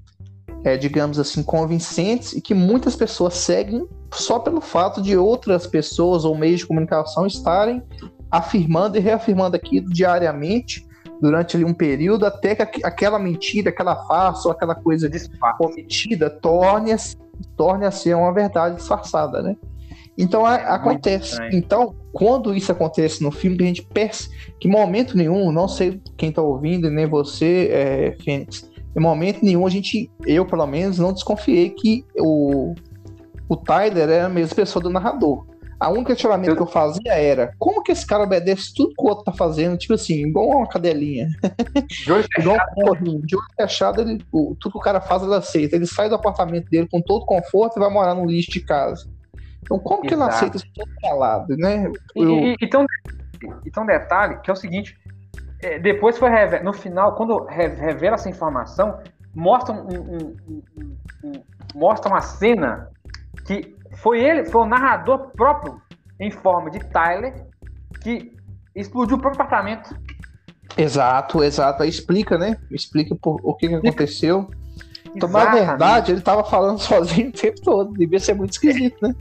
é, digamos assim, convincentes e que muitas pessoas seguem só pelo fato de outras pessoas ou meios de comunicação estarem afirmando e reafirmando aquilo diariamente durante ali, um período até que aquela mentira, aquela farsa ou aquela coisa cometida torne-se torne a ser uma verdade disfarçada, né? Então a, acontece. Então, quando isso acontece no filme, a gente percebe que momento nenhum, não sei quem está ouvindo, nem você, é, Fênix, em momento nenhum a gente, eu pelo menos, não desconfiei que o, o Tyler era a mesma pessoa do narrador. A única questionamento eu... que eu fazia era como que esse cara obedece tudo que o outro tá fazendo, tipo assim, igual uma cadelinha. De olho <laughs> um De olho fechado, ele, tudo que o cara faz, ele aceita. Ele sai do apartamento dele com todo conforto e vai morar no lixo de casa. Então, como Exato. que ele aceita isso calado, né? Eu... E, e, então, então, detalhe, que é o seguinte, é, depois foi no final, quando revela essa informação, mostra, um, um, um, um, mostra uma cena que foi ele, foi o narrador próprio em forma de Tyler que explodiu o próprio apartamento. Exato, exato. Aí explica, né? Explica por, o que, que aconteceu. Então, na verdade, ele tava falando <laughs> sozinho o tempo todo. Devia ser muito esquisito, né?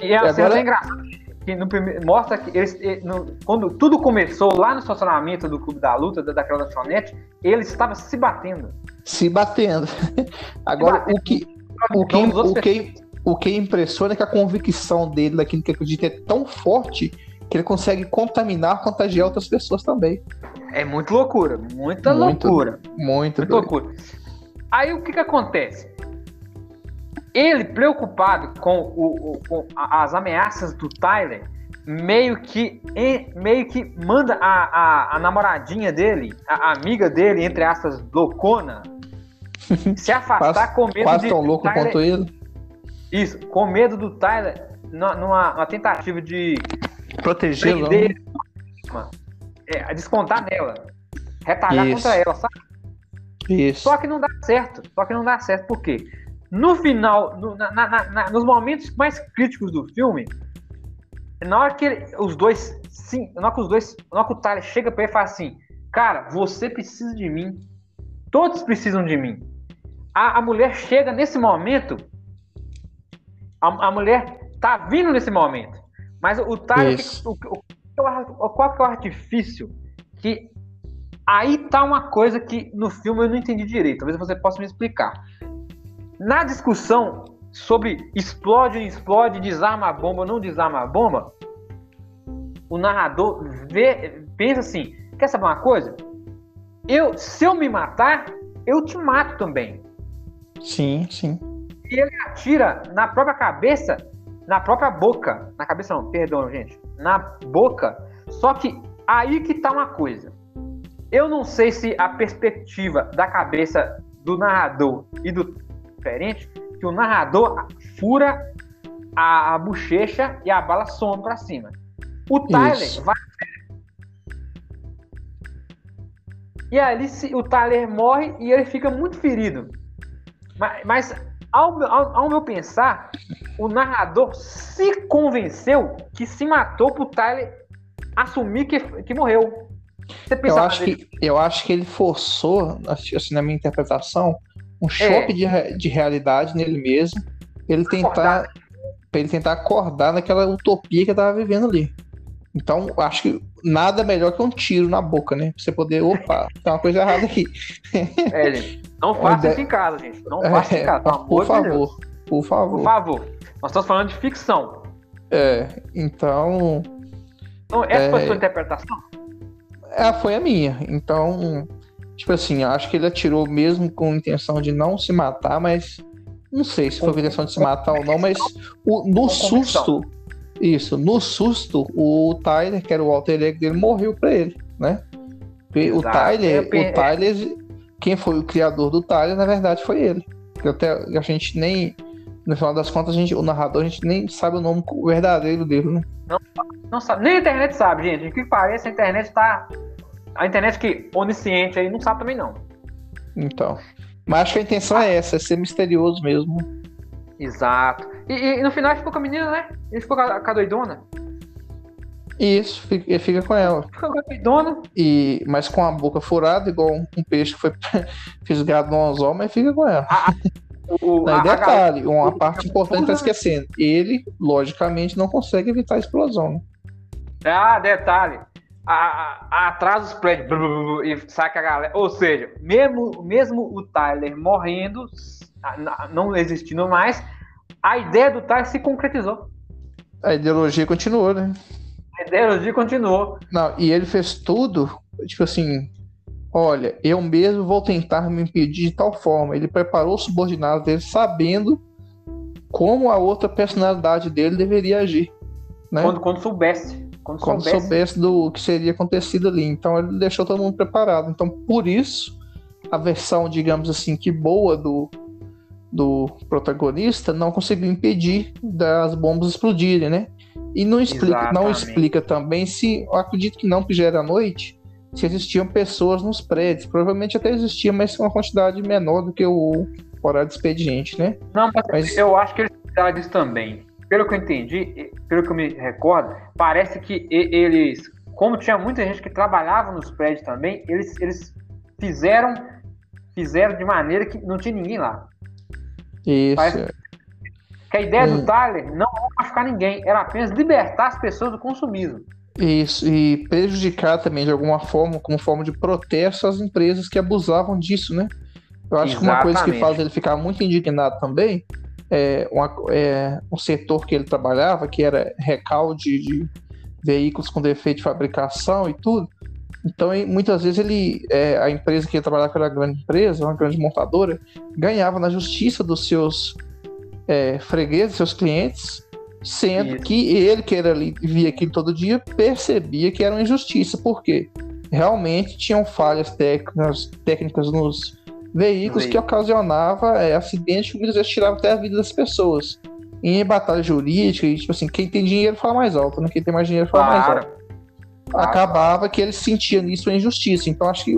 E, é, e agora... é engraçado. Que no primeiro, mostra que eles, no, quando tudo começou lá no estacionamento do Clube da Luta, da, daquela lanchonete, ele estava se batendo. Se batendo. <laughs> Agora, se batendo. o que. O que, o, que, o que impressiona é que a convicção dele daquilo que acredita é tão forte que ele consegue contaminar, contagiar outras pessoas também. É muito loucura, muita muito, loucura. Muito, muito loucura. Aí o que que acontece? Ele, preocupado com, o, o, com as ameaças do Tyler, meio que meio que manda a, a, a namoradinha dele, a, amiga dele, entre aspas, loucona, se <laughs> afastar quase, com medo quase de. tão louco Tyler, quanto ele. Isso, com medo do Tyler, numa, numa tentativa de protegê-lo. É, descontar nela. Retalhar Isso. contra ela, sabe? Isso. Só que não dá certo. Só que não dá certo, por quê? No final, no, na, na, na, nos momentos mais críticos do filme, na hora que ele, os dois. Sim, na hora que os dois. Na hora que o Tyler chega pra ele e fala assim: Cara, você precisa de mim. Todos precisam de mim. A, a mulher chega nesse momento. A, a mulher tá vindo nesse momento. Mas o Tyler, o, o, o, qual que é o artifício que aí tá uma coisa que no filme eu não entendi direito. Talvez você possa me explicar. Na discussão sobre explode ou explode, desarma a bomba ou não desarma a bomba, o narrador vê, pensa assim: quer saber uma coisa? Eu, se eu me matar, eu te mato também. Sim, sim. E ele atira na própria cabeça na própria boca. Na cabeça não, perdão, gente. Na boca. Só que aí que tá uma coisa. Eu não sei se a perspectiva da cabeça do narrador e do diferente, que o narrador fura a, a bochecha e a bala some para cima. O Tyler Isso. vai. E ali o Tyler morre e ele fica muito ferido. Mas, mas ao, ao, ao, meu pensar, o narrador se convenceu que se matou pro Tyler assumir que, que morreu. Eu acho, que, eu acho que ele forçou, assim, na minha interpretação, um choque é. de, de realidade nele mesmo, ele tentar, pra ele tentar acordar naquela utopia que ele tava vivendo ali. Então, acho que nada melhor que um tiro na boca, né? Pra você poder, opa, <laughs> tem uma coisa errada aqui. É, gente. Não faça isso em casa, gente. Não faça é, em casa, pelo por favor. Por favor. Por favor. Nós estamos falando de ficção. É, então. Então, essa é, foi a sua interpretação? É, foi a minha. Então, tipo assim, acho que ele atirou mesmo com intenção de não se matar, mas. Não sei se foi com intenção de se matar ou não, mas o, no susto. Isso, no susto, o Tyler, que era o alter ego dele, morreu pra ele, né? Exato. O Tyler, o Tyler, quem foi o criador do Tyler, na verdade, foi ele. Que até a gente nem, no final das contas, a gente, o narrador, a gente nem sabe o nome verdadeiro dele, né? Não, não sabe. Nem a internet sabe, gente. O que parece, a internet tá. A internet que onisciente aí não sabe também, não. Então. Mas acho que a intenção é essa, é ser misterioso mesmo. Exato. E, e no final ele ficou com a menina, né? Ele ficou com a, com a doidona. Isso, ele fica com ela. Fica com a doidona. E, mas com a boca furada, igual um, um peixe que foi <laughs> fisgado no anzol, mas fica com ela. Ah, o, detalhe, uma parte importante tá esquecendo. Ele, logicamente, não consegue evitar a explosão. Né? Ah, detalhe. A, a, atrás dos prédios e saca a galera. Ou seja, mesmo, mesmo o Tyler morrendo, não existindo mais, a ideia do Tyler se concretizou. A ideologia continuou, né? A ideologia continuou. Não, e ele fez tudo, tipo assim, olha, eu mesmo vou tentar me impedir de tal forma. Ele preparou os subordinados dele sabendo como a outra personalidade dele deveria agir. Né? Quando, quando soubesse. Quando, quando soubesse. soubesse do que seria acontecido ali. Então ele deixou todo mundo preparado. Então, por isso, a versão, digamos assim, que boa do, do protagonista não conseguiu impedir das bombas explodirem, né? E não explica, não explica também se, eu acredito que não, que já era noite, se existiam pessoas nos prédios. Provavelmente até existia, mas uma quantidade menor do que o horário de expediente, né? Não, mas, mas... eu acho que eles disso também. pelo que eu entendi, pelo que eu me recordo, parece que eles, como tinha muita gente que trabalhava nos prédios também, eles, eles fizeram fizeram de maneira que não tinha ninguém lá. Isso. Parece que a ideia hum. do Tyler não era machucar ninguém, era apenas libertar as pessoas do consumismo. Isso, e prejudicar também de alguma forma, como forma de protesto, as empresas que abusavam disso, né? Eu acho Exatamente. que uma coisa que faz ele ficar muito indignado também é, uma, é um setor que ele trabalhava, que era recalde de veículos com defeito de fabricação e tudo. Então, muitas vezes ele, é, a empresa que ia trabalhar com era grande empresa, uma grande montadora, ganhava na justiça dos seus é, fregueses, seus clientes, sendo Isso. que ele, que era ali, via aquilo todo dia, percebia que era uma injustiça. Por quê? Realmente tinham falhas técnicas, técnicas nos veículos que ocasionava é, acidentes que muitas vezes tiravam até a vida das pessoas. Em batalha jurídica, e, tipo assim, quem tem dinheiro fala mais alto, né? Quem tem mais dinheiro fala claro. mais alto. Acabava que ele sentia nisso a injustiça. Então acho que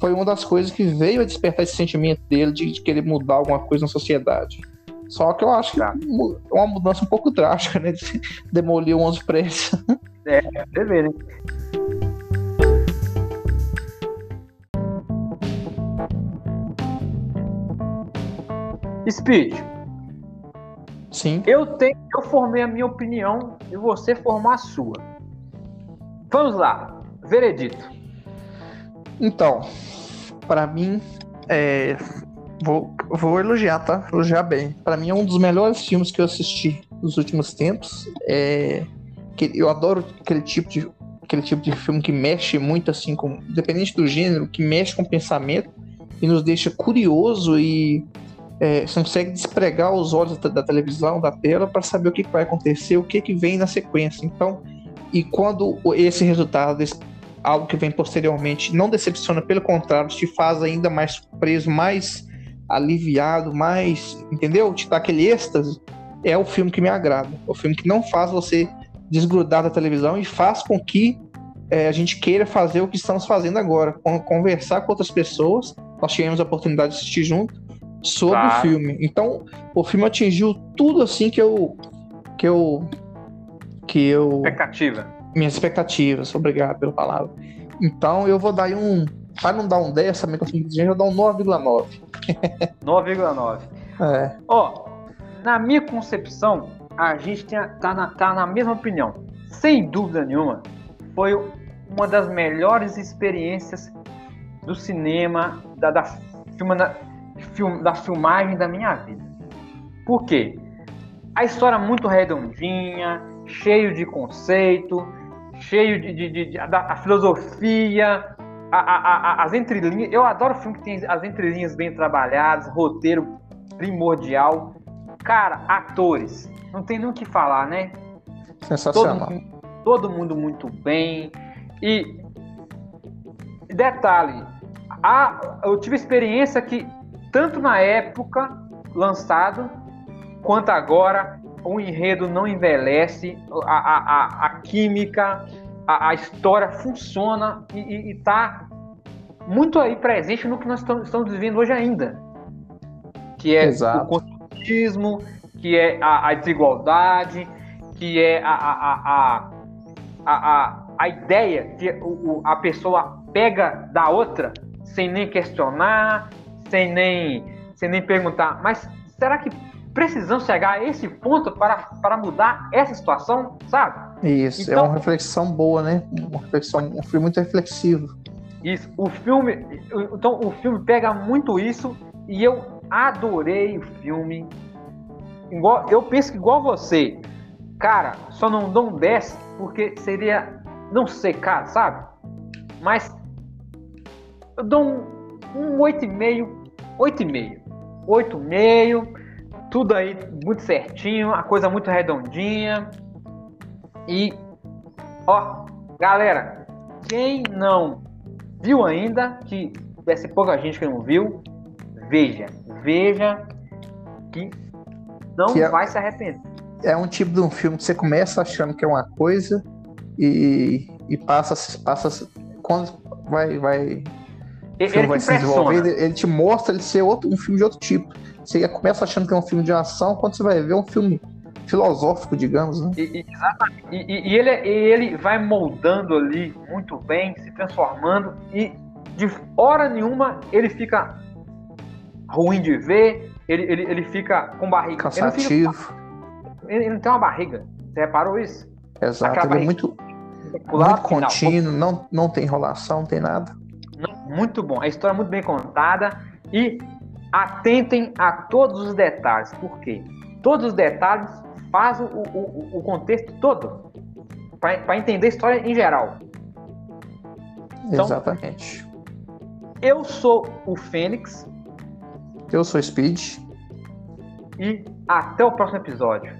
foi uma das coisas que veio a despertar esse sentimento dele de, de querer mudar alguma coisa na sociedade. Só que eu acho que tá. é uma mudança um pouco drástica, né? De <laughs> demolir 11 prédios. É, você vê, né? Speed. Sim. Eu tenho, eu formei a minha opinião e você formou a sua. Vamos lá. Veredito. Então, para mim, é, vou, vou elogiar, tá? Elogiar bem. Para mim é um dos melhores filmes que eu assisti nos últimos tempos. É, que eu adoro aquele tipo de aquele tipo de filme que mexe muito assim com, independente do gênero, que mexe com o pensamento e nos deixa curioso e é, você consegue despregar os olhos da, da televisão, da tela, para saber o que, que, vai acontecer, o que, que vem na sequência. Então, e quando esse resultado, algo que vem posteriormente, não decepciona, pelo contrário, te faz ainda mais preso, mais aliviado, mais. Entendeu? Te dá aquele êxtase, é o filme que me agrada. É o filme que não faz você desgrudar da televisão e faz com que é, a gente queira fazer o que estamos fazendo agora, conversar com outras pessoas. Nós tivemos a oportunidade de assistir junto sobre claro. o filme. Então, o filme atingiu tudo assim que eu que eu que eu expectativa. Minhas expectativas, obrigado pela palavra. Então, eu vou dar um para não dar um 10, também que eu vou dar um 9,9. <laughs> 9,9. É. Ó, na minha concepção, a gente tem, tá, na, tá na mesma opinião. Sem dúvida nenhuma, foi uma das melhores experiências do cinema, da, da, filma, film, da filmagem da minha vida. Por quê? A história muito redondinha, cheio de conceito, cheio de, de, de, de a, a, filosofia, a, a, as entrelinhas. Eu adoro filme que tem as entrelinhas bem trabalhadas, roteiro primordial. Cara, atores, não tem nem o que falar, né? Sensacional. Todo, todo mundo muito bem. E detalhe, a, eu tive experiência que tanto na época lançado, quanto agora, o enredo não envelhece, a, a, a, a química, a, a, história funciona e está muito aí presente no que nós estamos, vivendo hoje ainda. Que é Exato. o consumismo, que é a, a, desigualdade, que é a, a, a, a, a, ideia que o, a pessoa pega da outra sem nem questionar, sem nem, sem nem perguntar, mas será que precisamos chegar a esse ponto para, para mudar essa situação, sabe? Isso, é então, é uma reflexão boa, né? Uma reflexão, um filme muito reflexivo. Isso, o filme, então o filme pega muito isso e eu adorei o filme. Igual, eu penso que igual você, cara, só não dou um 10 porque seria, não sei, cara, sabe? Mas eu dou um um 8,5, 8,5. 8,5, tudo aí muito certinho, a coisa muito redondinha. E, ó, galera, quem não viu ainda, que deve pouca gente que não viu, veja, veja que não que é, vai se arrepender. É um tipo de um filme que você começa achando que é uma coisa e, e passa, passa quando vai, vai ele, filme vai se desenvolver, ele, te mostra ele ser outro, um filme de outro tipo. Você começa achando que é um filme de ação, quando você vai ver é um filme filosófico, digamos, né? E, exatamente. E, e ele, ele vai moldando ali muito bem, se transformando, e de hora nenhuma ele fica ruim de ver, ele, ele, ele fica com barriga. Cansativo. Ele não, fica, ele não tem uma barriga. Você reparou isso? Exato, ele é muito, muito contínuo, não, não tem enrolação, não tem nada. Muito bom. A história é muito bem contada e atentem a todos os detalhes. Por quê? Todos os detalhes fazem o, o, o contexto todo para entender a história em geral. Então, Exatamente. Eu sou o Fênix. Eu sou Speed. E até o próximo episódio.